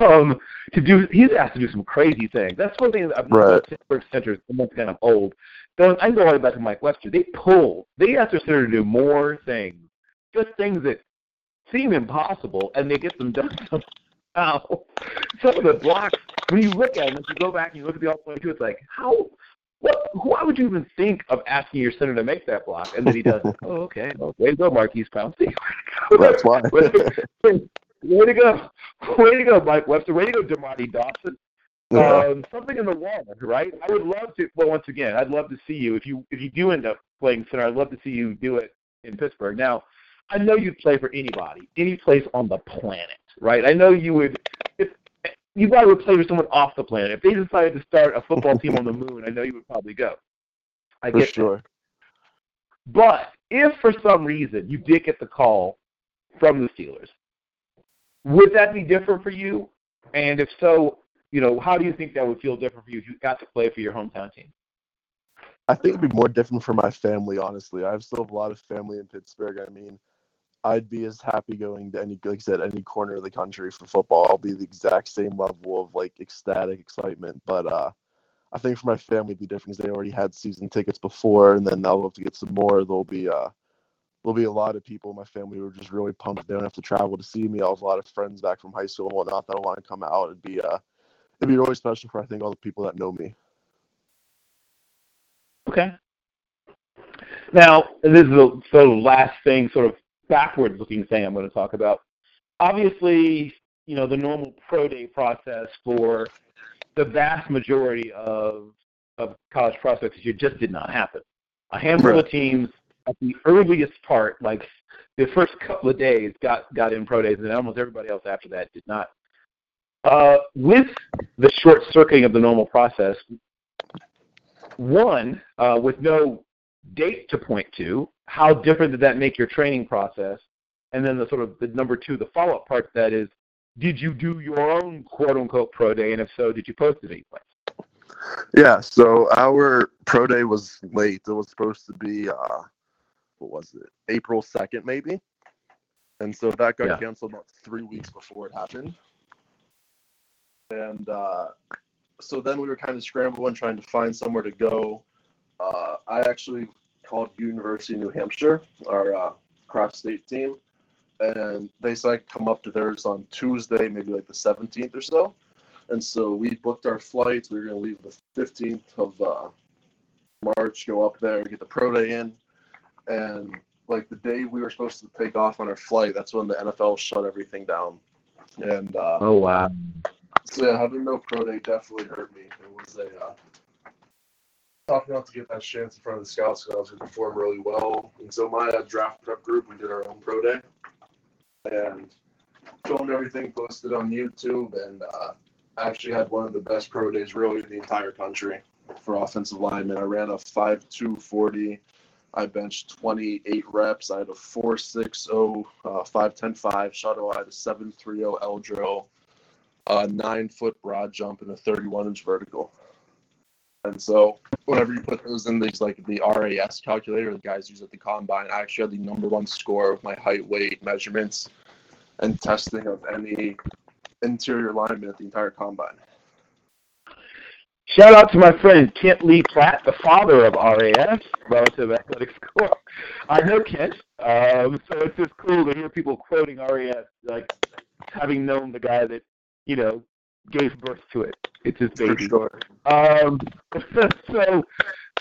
um, to do. He's asked to do some crazy things. That's one thing that I've Right. Pittsburgh centers. Someone's kind of old. So I can go all the way back to Mike Webster. They pull. They ask their center to do more things, just things that seem impossible, and they get them done somehow. Some of the blocks, when you look at them, if you go back and you look at the all twenty-two, it's like how. What? Why would you even think of asking your center to make that block? And then he does. it. oh, okay. Well, way to go, Maurkice Pouncey. That's why. Way, to go. Way to go, Mike Webster. Way to go, Dermontti Dawson. Yeah. Um, something in the water, right? I would love to. Well, once again, I'd love to see you if you if you do end up playing center. I'd love to see you do it in Pittsburgh. Now, I know you'd play for anybody, any place on the planet, right? I know you would. If you probably would play for someone off the planet. If they decided to start a football team on the moon, I know you would probably go. I For that. sure. But if for some reason you did get the call from the Steelers, would that be different for you? And if so, you know, how do you think that would feel different for you if you got to play for your hometown team? I think it'd be more different for my family, honestly. I still have a lot of family in Pittsburgh. I mean, I'd be as happy going to any, like I said, any corner of the country for football. I'll be the exact same level of like ecstatic excitement. But uh, I think for my family, it'd be different because they already had season tickets before, and then they'll have to get some more. They'll be uh, there'll be a lot of people in my family who are just really pumped. They don't have to travel to see me. I'll have a lot of friends back from high school and whatnot that'll want to come out. It'd be uh, it'd be really special for I think all the people that know me. Okay. Now, this is the sort of last thing, sort of backwards looking thing I'm going to talk about. Obviously, you know, the normal pro day process for the vast majority of of college prospects year just did not happen. A handful of teams at the earliest part, like the first couple of days, got got in pro days, and almost everybody else after that did not. Uh, with the short circuiting of the normal process, one uh, with no date to point to, how different did that make your training process? And then the sort of the number two, the follow up part that is, did you do your own quote unquote pro day, and if so, did you post it anywhere? Yeah, so our pro day was late. It was supposed to be uh what was it? April 2nd maybe. And so that got Yeah. canceled about 3 weeks before it happened. And uh so then we were kind of scrambling trying to find somewhere to go. Uh I actually called University of New Hampshire, our uh, cross state team, and they said I could come up to theirs on Tuesday, maybe like the 17th or so. And so we booked our flights. We were going to leave the 15th of uh, March, go up there, get the pro day in. And like the day we were supposed to take off on our flight, that's when the NFL shut everything down. And uh, Oh wow! so yeah, having no pro day definitely hurt me. It was a uh, tough enough to get that chance in front of the scouts because I was going to perform really well. And so my uh, draft prep group, we did our own pro day and filmed everything, posted on YouTube, and uh, I actually had one of the best pro days really in the entire country for offensive linemen. I ran a 5'2", 40. I benched 28 reps. I had a 4.60, uh, 5'10", 5 shuttle. I had a 7.30 L drill, a nine foot broad jump, and a 31 inch vertical. And so, whenever you put those in these like the RAS calculator, the guys use at the combine, I actually had the number one score with my height, weight, measurements, and testing of any interior lineman at the entire combine. Shout out to my friend Kent Lee Platt, the father of RAS, Relative Athletic Score. I know Kent, um, so it's just cool to hear people quoting RAS, like having known the guy that you know gave birth to it. It's his For baby. sure. Um, so,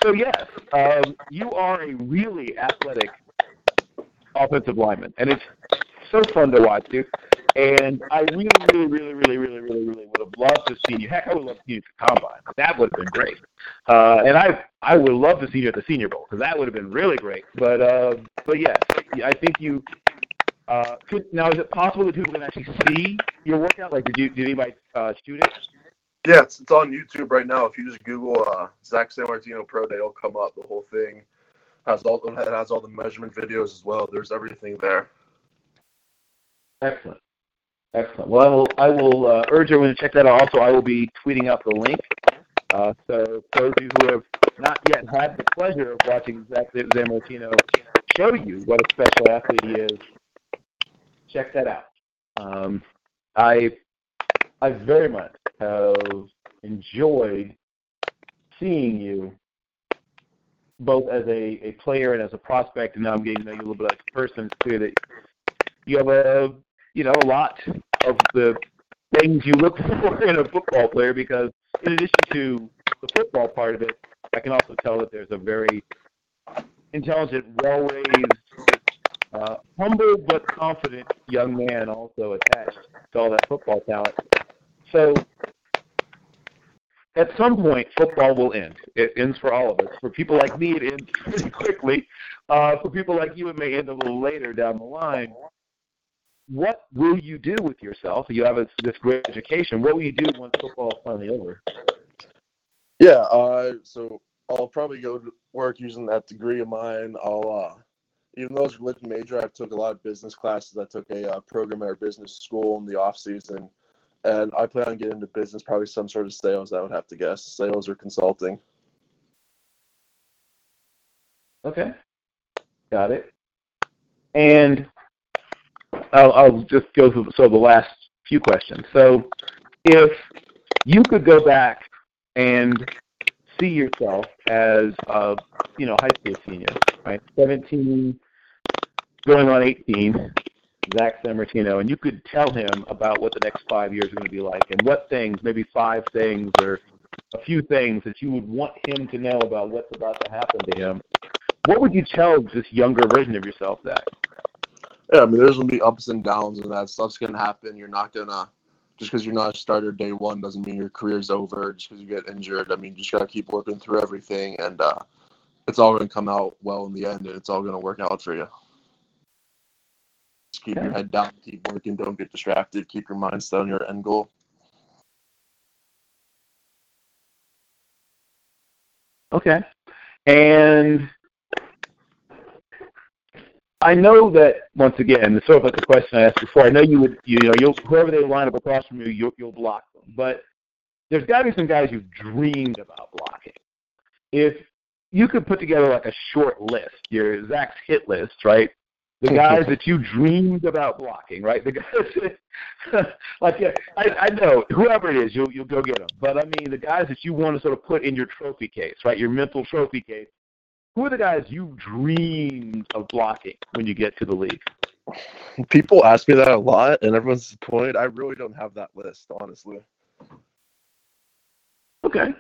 so yes, um, you are a really athletic offensive lineman, and it's so fun to watch you. And I really, really, really, really, really, really, really would have loved to see you. Heck, I would love to see you at the combine. That would have been great. Uh, and I, I would love to see you at the Senior Bowl because that would have been really great. But, uh, but yes, I think you. Uh, could, now, is it possible that people can actually see your workout? Like, did you, did anybody uh, shoot it? Yeah, it's, it's on YouTube right now. If you just Google uh, Zach Sammartino Pro Day, it'll come up. The whole thing has all it has all the measurement videos as well. There's everything there. Excellent. Excellent. Well, I will, I will uh, urge everyone to check that out. Also, I will be tweeting out the link. Uh, so those of you who have not yet had the pleasure of watching Zach Sammartino show you what a special athlete he is, check that out. Um, I, I very much have enjoyed seeing you both as a, a player and as a prospect, and now I'm getting to know you a little bit as a person. It's clear that you have a you know a lot of the things you look for in a football player because in addition to the football part of it, I can also tell that there's a very intelligent, well-raised, uh, humble but confident young man also attached to all that football talent. So at some point, football will end. It ends for all of us. For people like me, it ends pretty quickly. Uh, for people like you, it may end a little later down the line what will you do with yourself? You have a, this great education. What will you do once football is finally over? Yeah, uh, so I'll probably go to work using that degree of mine. I'll, uh, even though I was a religion major, I took a lot of business classes. I took a uh, program at our business school in the off season, and I plan on getting into business, probably some sort of sales. I would have to guess, sales or consulting. Okay, got it. And I'll, I'll just go through so the last few questions. So, if you could go back and see yourself as a you know high school senior, right, 17, going on 18, Zach Sammartino, and you could tell him about what the next five years are going to be like, and what things, maybe five things or a few things that you would want him to know about what's about to happen to him. What would you tell this younger version of yourself, Zach? Yeah, I mean, there's gonna be ups and downs, and that stuff's gonna happen. You're not gonna just because you're not a starter day one doesn't mean your career's over. Just because you get injured, I mean, you just gotta keep working through everything, and uh, it's all going to come out well in the end, and it's all going to work out for you. Just keep okay. your head down, keep working, don't get distracted, keep your mind set on your end goal. Okay. And I know that once again, it's sort of like the question I asked before. I know you would, you know, you'll whoever they line up across from you, you'll, you'll block them. But there's got to be some guys you've dreamed about blocking. If you could put together like a short list, your Zach's hit list, right? The guys that you dreamed about blocking, right? The guys, like yeah, I, I know whoever it is, you'll you'll go get them. But I mean, the guys that you want to sort of put in your trophy case, right? Your mental trophy case who are the guys you dreamed of blocking when you get to the league? People ask me that a lot, and everyone's disappointed. I really don't have that list, honestly. Okay.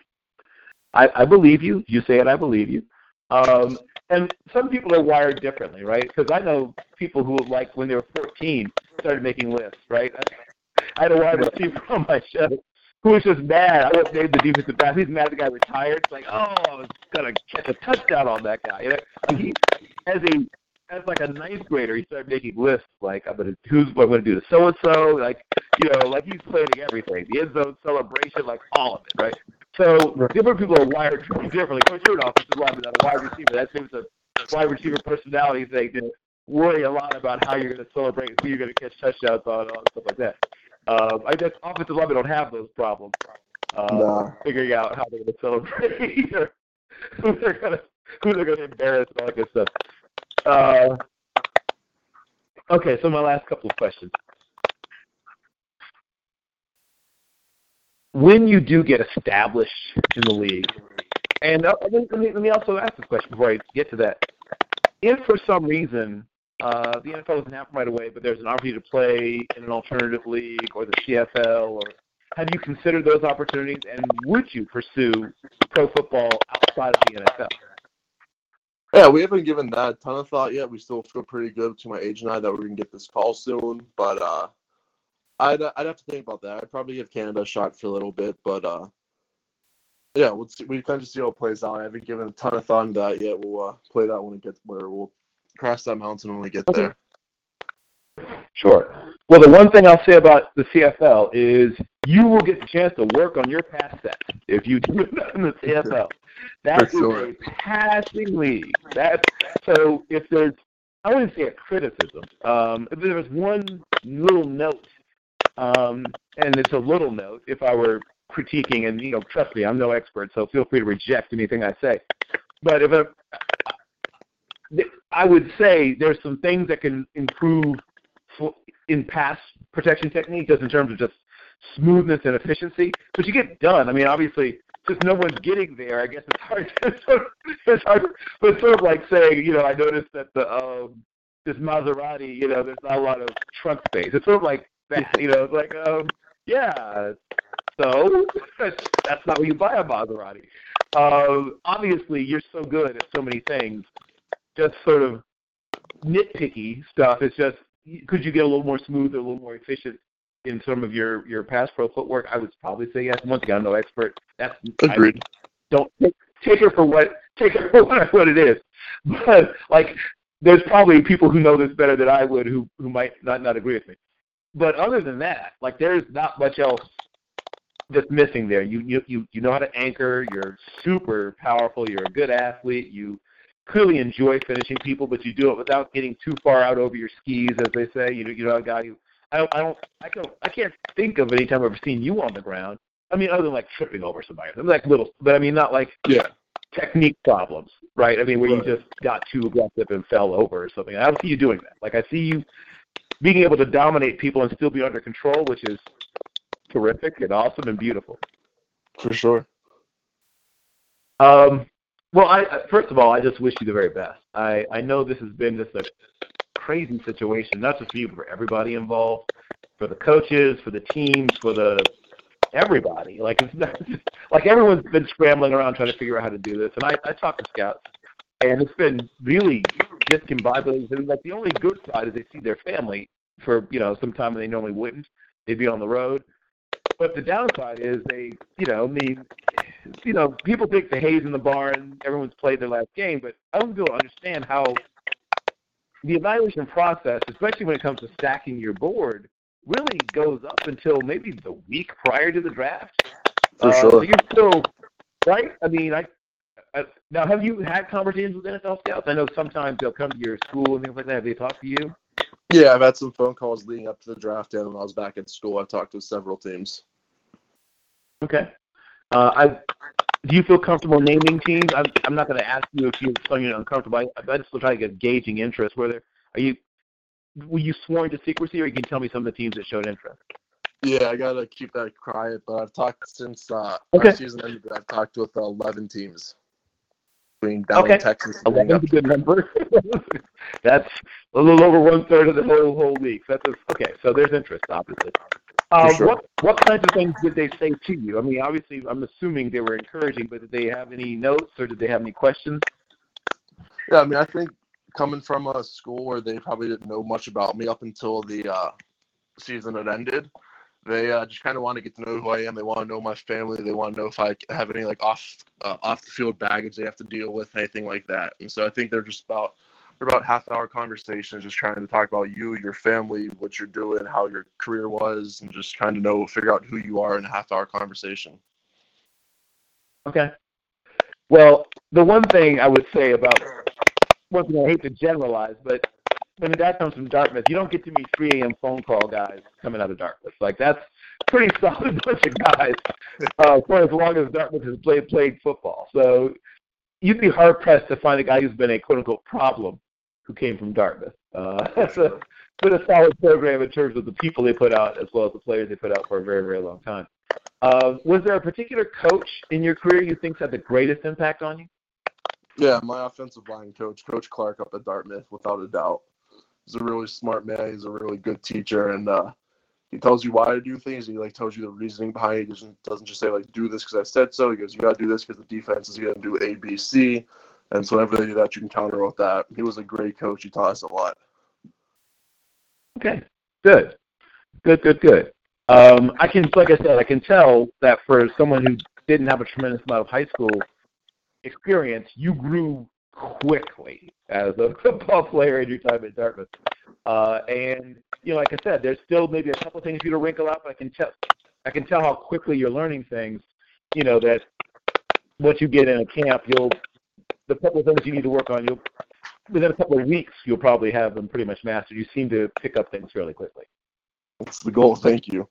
I, I believe you. You say it, I believe you. Um, and some people are wired differently, right? Because I know people who, like, when they were 14, started making lists, right? I had a wide receiver on my show who was just mad. I won't name the defensive back. He's mad the guy retired. It's like, oh, I was gonna catch a touchdown on that guy. You know, he as a as like a ninth grader, he started making lists like I'm gonna who's what I'm gonna do to so and so, like you know, like he's planning everything, the end zone celebration, like all of it, right? So different people are wired differently. Coach, you're an offensive lineman, a wide receiver. That seems a wide receiver personality thing to worry a lot about how you're going to celebrate, who you're going to catch touchdowns on, and stuff like that. Uh, I guess offensive linemen don't have those problems. Uh, no. Figuring out how they're going to celebrate or who they're going to who they're going to embarrass and all that good stuff. Uh, okay, so my last couple of questions. When you do get established in the league, and uh, let, me, let me also ask this question before I get to that. If for some reason uh, the NFL doesn't happen right away, but there's an opportunity to play in an alternative league or the CFL. Or have you considered those opportunities, and would you pursue pro football outside of the NFL? Yeah, we haven't given that a ton of thought yet. We still feel pretty good to my agent and I that we're gonna get this call soon, but uh, I'd I'd have to think about that. I'd probably give Canada a shot for a little bit, but uh, yeah, we'll see, we kind of see how it plays out. I haven't given a ton of thought to that yet. We'll uh, play that when it gets where we'll cross that mountain when we get there. Sure. Well, the one thing I'll say about the CFL is you will get the chance to work on your pass set if you do it in the CFL. That's sure. a passing league. That so if there's I wouldn't say a criticism. Um, if there's one little note, um, and it's a little note, if I were critiquing, and you know, trust me, I'm no expert, so feel free to reject anything I say. But if a, I would say there's some things that can improve in pass protection technique, just in terms of just smoothness and efficiency. But you get done. I mean, obviously, since no one's getting there, I guess it's hard. To, it's hard, but it's sort of like saying, you know, I noticed that the um, this Maserati, you know, there's not a lot of trunk space. It's sort of like that, you know, it's like, um, yeah. So that's, that's not what you buy a Maserati. Uh, obviously, you're so good at so many things just sort of nitpicky stuff. It's just could you get a little more smooth, or a little more efficient in some of your your pass pro footwork? I would probably say yes. Once again, I'm no expert. That's agreed. I don't take, take it for what take it for what, what it is. But like, there's probably people who know this better than I would who who might not not agree with me. But other than that, like, there's not much else that's missing there. You you you you know how to anchor. You're super powerful. You're a good athlete. You clearly enjoy finishing people, but you do it without getting too far out over your skis, as they say. You know, you know, a guy who I don't, I don't, I don't, I can't think of any time I've ever seen you on the ground. I mean, other than like tripping over somebody, I mean, like little, but I mean, not like yeah technique problems, right? I mean, where right. you just got too aggressive and fell over or something. I don't see you doing that. Like I see you being able to dominate people and still be under control, which is terrific and awesome and beautiful. For sure. Um, well, I first of all, I just wish you the very best. I I know this has been just a crazy situation, not just for you, but for everybody involved, for the coaches, for the teams, for the everybody. Like it's not, like everyone's been scrambling around trying to figure out how to do this. And I I talked to scouts, and it's been really discombobulating. And like the only good side is they see their family for you know some time they normally wouldn't. They'd be on the road. But the downside is they, you know, I mean, you know, people think the hay's in the barn, everyone's played their last game, but I don't feel understand how the evaluation process, especially when it comes to stacking your board, really goes up until maybe the week prior to the draft. For uh, sure. So you're still right. I mean, I, I now have you had conversations with NFL scouts? I know sometimes they'll come to your school and things like that. Have they talked to you? Yeah, I've had some phone calls leading up to the draft, and when I was back at school, I've talked to several teams. Okay. Uh, I do you feel comfortable naming teams? I'm, I'm not going to ask you if you're feeling uncomfortable. I, I just will try to get gauging interest. Whether are you were you sworn to secrecy, or you can tell me some of the teams that showed interest? Yeah, I gotta keep that quiet, but I've talked since uh, Okay. last season ended. I've talked with uh, eleven teams, between down Okay. in Texas. and leading Eleven's a good number. That's a little over one third of the whole whole week. That's a, okay. So there's interest, obviously. Uh, sure. What what kinds of things did they say to you? I mean, obviously, I'm assuming they were encouraging, but did they have any notes or did they have any questions? Yeah, I mean, I think coming from a school where they probably didn't know much about me up until the uh, season had ended, they uh, just kind of want to get to know who I am. They want to know my family. They want to know if I have any like off uh, off the field baggage they have to deal with, anything like that. And so I think they're just about they're about half an hour conversations, just trying to talk about you, your family, what you're doing, how your career was, and just trying to know figure out who you are in a half hour conversation. Okay. Well, the one thing I would say about once again, I hate to generalize, but when a guy comes from Dartmouth, you don't get to meet 3 a.m. phone call guys coming out of Dartmouth. Like that's pretty solid bunch of guys uh, for as long as Dartmouth has played played football. So you'd be hard pressed to find a guy who's been a quote unquote problem who came from Dartmouth. Uh, a been a solid program in terms of the people they put out as well as the players they put out for a very very long time. Uh, was there a particular coach in your career you think had the greatest impact on you? Yeah, my offensive line coach, Coach Clark up at Dartmouth, without a doubt. He's a really smart man. He's a really good teacher, and uh, he tells you why to do things. He like tells you the reasoning behind it. He doesn't doesn't just say like do this because I said so. He goes, you got to do this because the defense is going to do A, B, C, and so whenever they do that, you can counter with that. He was a great coach. He taught us a lot. Okay, good, good, good, good. Um, I can, like I said, I can tell that for someone who didn't have a tremendous amount of high school experience, you grew quickly as a football player in your time at Dartmouth. Uh, and you know, like I said, there's still maybe a couple things for you to wrinkle up. I can tell, I can tell how quickly you're learning things. You know that once you get in a camp, you'll the couple of things you need to work on, you'll within a couple of weeks, you'll probably have them pretty much mastered. You seem to pick up things fairly quickly. That's the goal. Thank you.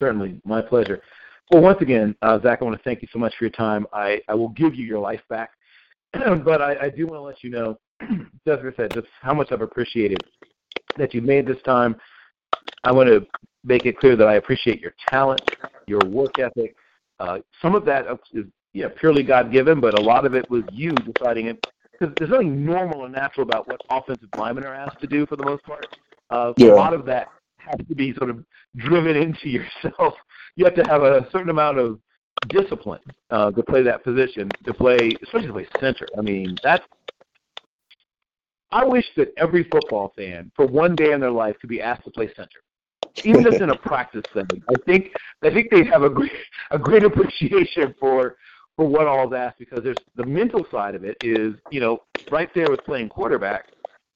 Certainly, my pleasure. Well, once again, uh, Zach, I want to thank you so much for your time. I, I will give you your life back, but I, I do want to let you know, as I said, just how much I've appreciated that you made this time. I want to make it clear that I appreciate your talent, your work ethic. Uh, some of that is yeah, purely God given, but a lot of it was you deciding it. Because there's nothing normal and natural about what offensive linemen are asked to do for the most part. Uh, Yeah. A lot of that has to be sort of driven into yourself. You have to have a certain amount of discipline uh, to play that position, to play, especially to play center. I mean, that's. I wish that every football fan, for one day in their life, could be asked to play center, even just in a practice setting. I think I think they'd have a great a great appreciation for for what all is asked because there's the mental side of it is you know right there with playing quarterback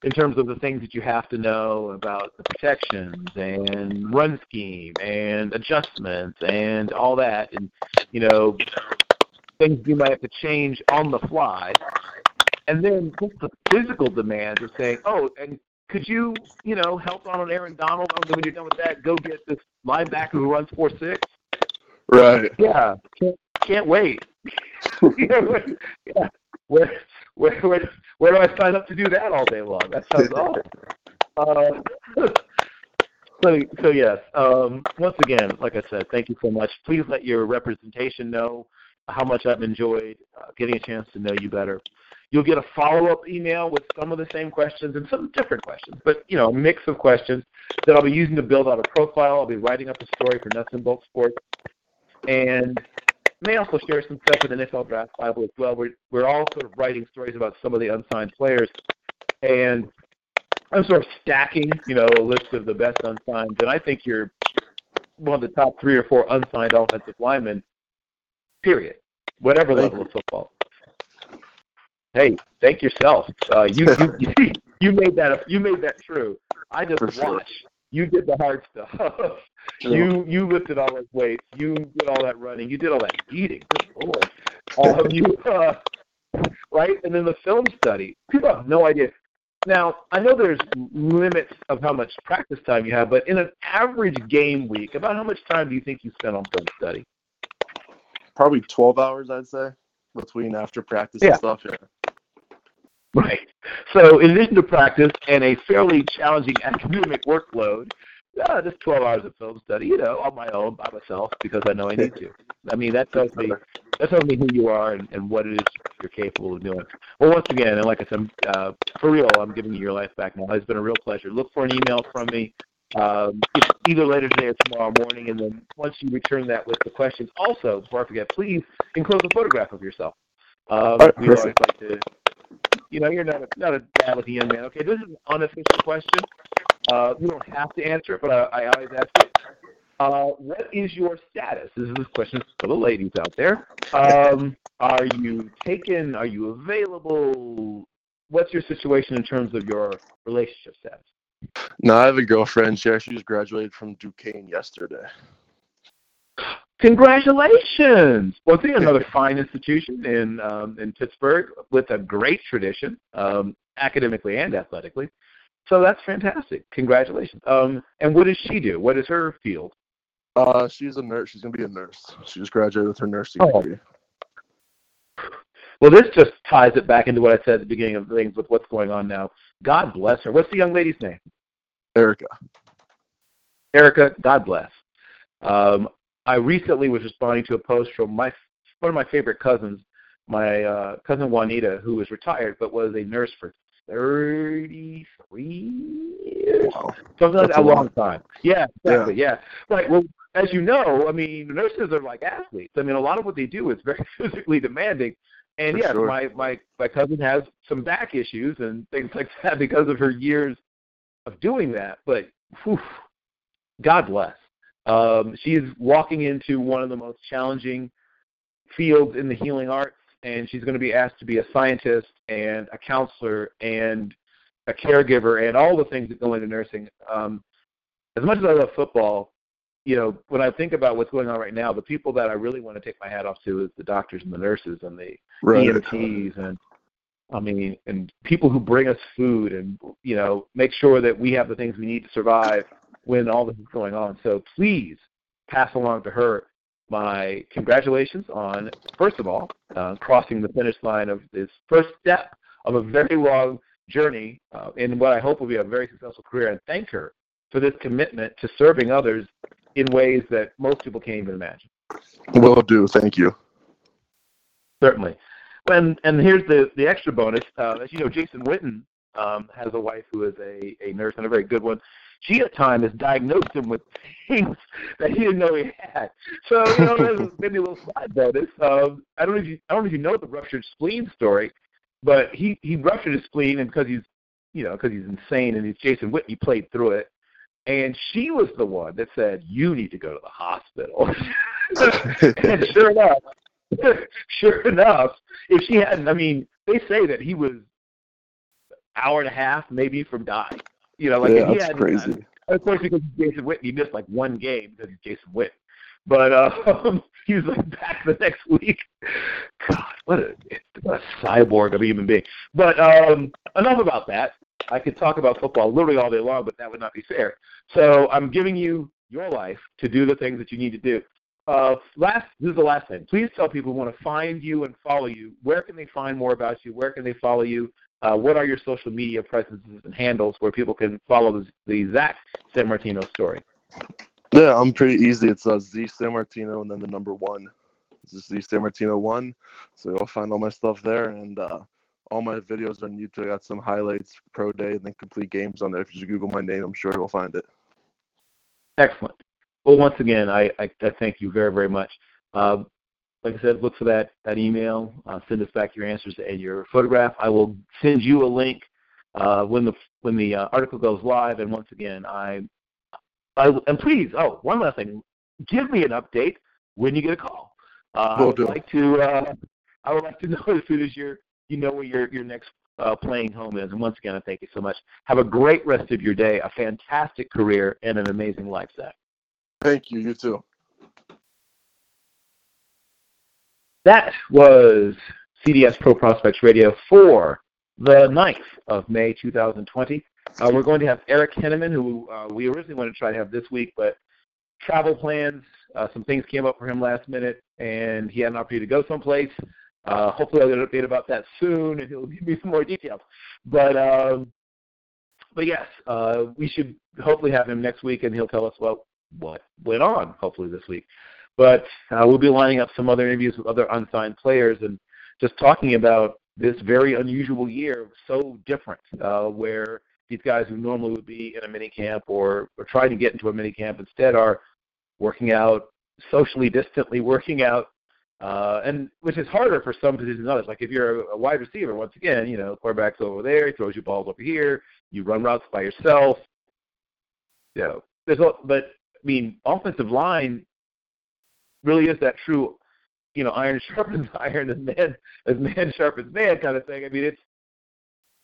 in terms of the things that you have to know about the protections and run scheme and adjustments and all that and you know things you might have to change on the fly. And then just the physical demands of saying oh and could you you know help on an Aaron Donald? And then when you're done with that. Go get this linebacker who runs four six. Right. yeah. Can't, can't wait You know, yeah. where, where where where do I sign up to do that all day long? That sounds awesome. Uh, so so yes. Um, once again, like I said, thank you so much. Please let your representation know how much I've enjoyed uh, getting a chance to know you better. You'll get a follow-up email with some of the same questions and some different questions, but you know, a mix of questions that I'll be using to build out a profile. I'll be writing up a story for Nuts and Bolts Sports, and may also share some stuff with the NFL Draft Bible as well. We're we're all sort of writing stories about some of the unsigned players, and I'm sort of stacking, you know, a list of the best unsigned. And I think you're one of the top three or four unsigned offensive linemen Period. Whatever level of football. Hey, thank yourself. Uh, you, you you made that you made that true. I just watched. Sure. You did the hard stuff. You you lifted all those weights. You did all that running. You did all that eating. Good Lord. All of you, uh, right? And then the film study. People have no idea. Now, I know there's limits of how much practice time you have, but in an average game week, about how much time do you think you spend on film study? Probably 12 hours, I'd say, between after practice yeah. and stuff. Yeah. Right. So, in addition to practice and a fairly challenging academic workload, uh, just 12 hours of film study, you know, on my own by myself because I know I need to. I mean, that tells me that tells me who you are and, and what it is you're capable of doing. Well, once again, and like I said, uh, for real, I'm giving you your life back now. It's been a real pleasure. Look for an email from me um, either later today or tomorrow morning, and then once you return that with the questions, also before I forget, please enclose a photograph of yourself. Um, right, we always like to you know, you're not a, not a bad looking young man. Okay, this is an unofficial question. Uh, you don't have to answer it, but I, I always ask it. Uh, what is your status? This is a question for the ladies out there. Um, are you taken? Are you available? What's your situation in terms of your relationship status? No, I have a girlfriend. She actually just graduated from Duquesne yesterday. Congratulations! Well, see another fine institution in um, in Pittsburgh with a great tradition, um, academically and athletically. So that's fantastic. Congratulations. Um, and what does she do? What is her field? Uh, she's a nurse. She's gonna be a nurse. She just graduated with her nursing oh. degree. Well, this just ties it back into what I said at the beginning of things with what's going on now. God bless her. What's the young lady's name? Erica. Erica, God bless. Um, I recently was responding to a post from my one of my favorite cousins, my uh, cousin Juanita, who was retired but was a nurse for 33 years, wow. something like that, a long time. Yeah, exactly. Yeah. yeah. Right. Well, as you know, I mean, nurses are like athletes. I mean, a lot of what they do is very physically demanding. And yes, sure. my my my cousin has some back issues and things like that because of her years of doing that. But whew, God bless. Um, she's walking into one of the most challenging fields in the healing arts, and she's going to be asked to be a scientist and a counselor and a caregiver and all the things that go into nursing. Um, as much as I love football, you know, when I think about what's going on right now, the people that I really want to take my hat off to is the doctors and the nurses and the right. EMTs and I mean, and people who bring us food and you know make sure that we have the things we need to survive when all this is going on. So please pass along to her my congratulations on, first of all, uh, crossing the finish line of this first step of a very long journey uh, in what I hope will be a very successful career, and thank her for this commitment to serving others in ways that most people can't even imagine. Will do. Thank you. Certainly. And and here's the the extra bonus. Uh, as you know, Jason Witten um, has a wife who is a, a nurse and a very good one. Times has diagnosed him with things that he didn't know he had. So you know, there's maybe a little side bonus. Um, I don't know if you I don't know if you know the ruptured spleen story, but he he ruptured his spleen and because he's you know because he's insane and he's Jason he played through it. And she was the one that said, "You need to go to the hospital." and sure enough, sure enough, if she hadn't, I mean, they say that he was hour and a half maybe from dying. You know, like yeah, he that's had crazy. Of course, because Jason Witten, he missed like one game because he's Jason Witten. But uh, he was like back the next week. God, what a, what a cyborg of a human being. But um, enough about that. I could talk about football literally all day long, but that would not be fair. So I'm giving you your life to do the things that you need to do. Uh, last, this is the last thing. Please tell people who want to find you and follow you. Where can they find more about you? Where can they follow you? Uh, what are your social media presences and handles where people can follow the, the Zach Sammartino story? Yeah, I'm pretty easy. It's uh, Z Sammartino and then the number one. It's Z Sammartino one. So you'll find all my stuff there and uh, all my videos on YouTube. I got some highlights, pro day, and then complete games on there. If you just Google my name, I'm sure you'll find it. Excellent. Well, once again, I, I, I thank you very, very much. Uh, like I said, look for that, that email. Uh, send us back your answers and your photograph. I will send you a link uh, when the when the uh, article goes live. And once again, I, I and please, oh, one last thing, give me an update when you get a call. Uh, I would like to. Uh, I would like to know as soon as you're you know where your your next uh, playing home is. And once again, I thank you so much. Have a great rest of your day, a fantastic career, and an amazing life, Zach. Thank you. You too. That was CDS Pro Prospects Radio for the 9th of May 2020. Uh, we're going to have Erik Henneman, who uh, we originally wanted to try to have this week, but travel plans, uh, some things came up for him last minute, and he had an opportunity to go someplace. Uh, hopefully, I'll get an update about that soon, and he'll give me some more details. But um, but yes, uh, we should hopefully have him next week, and he'll tell us well what went on. Hopefully this week. But uh, we'll be lining up some other interviews with other unsigned players and just talking about this very unusual year, so different, uh, where these guys who normally would be in a mini camp or, or trying to get into a mini camp instead are working out socially distantly, working out uh, and which is harder for some positions than others. Like if you're a, a wide receiver, once again, you know, quarterback's over there, he throws you balls over here, you run routes by yourself. You know, there's a, but I mean, offensive line really is that true, you know, iron sharpens iron as man as man sharpens man kind of thing. I mean, it's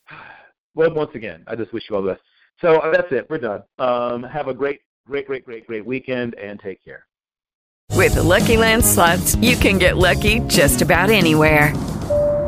well, once again, I just wish you all the best. So uh, that's it. We're done. Um, have a great, great, great, great, great weekend, and take care. With the Lucky Land slots, you can get lucky just about anywhere.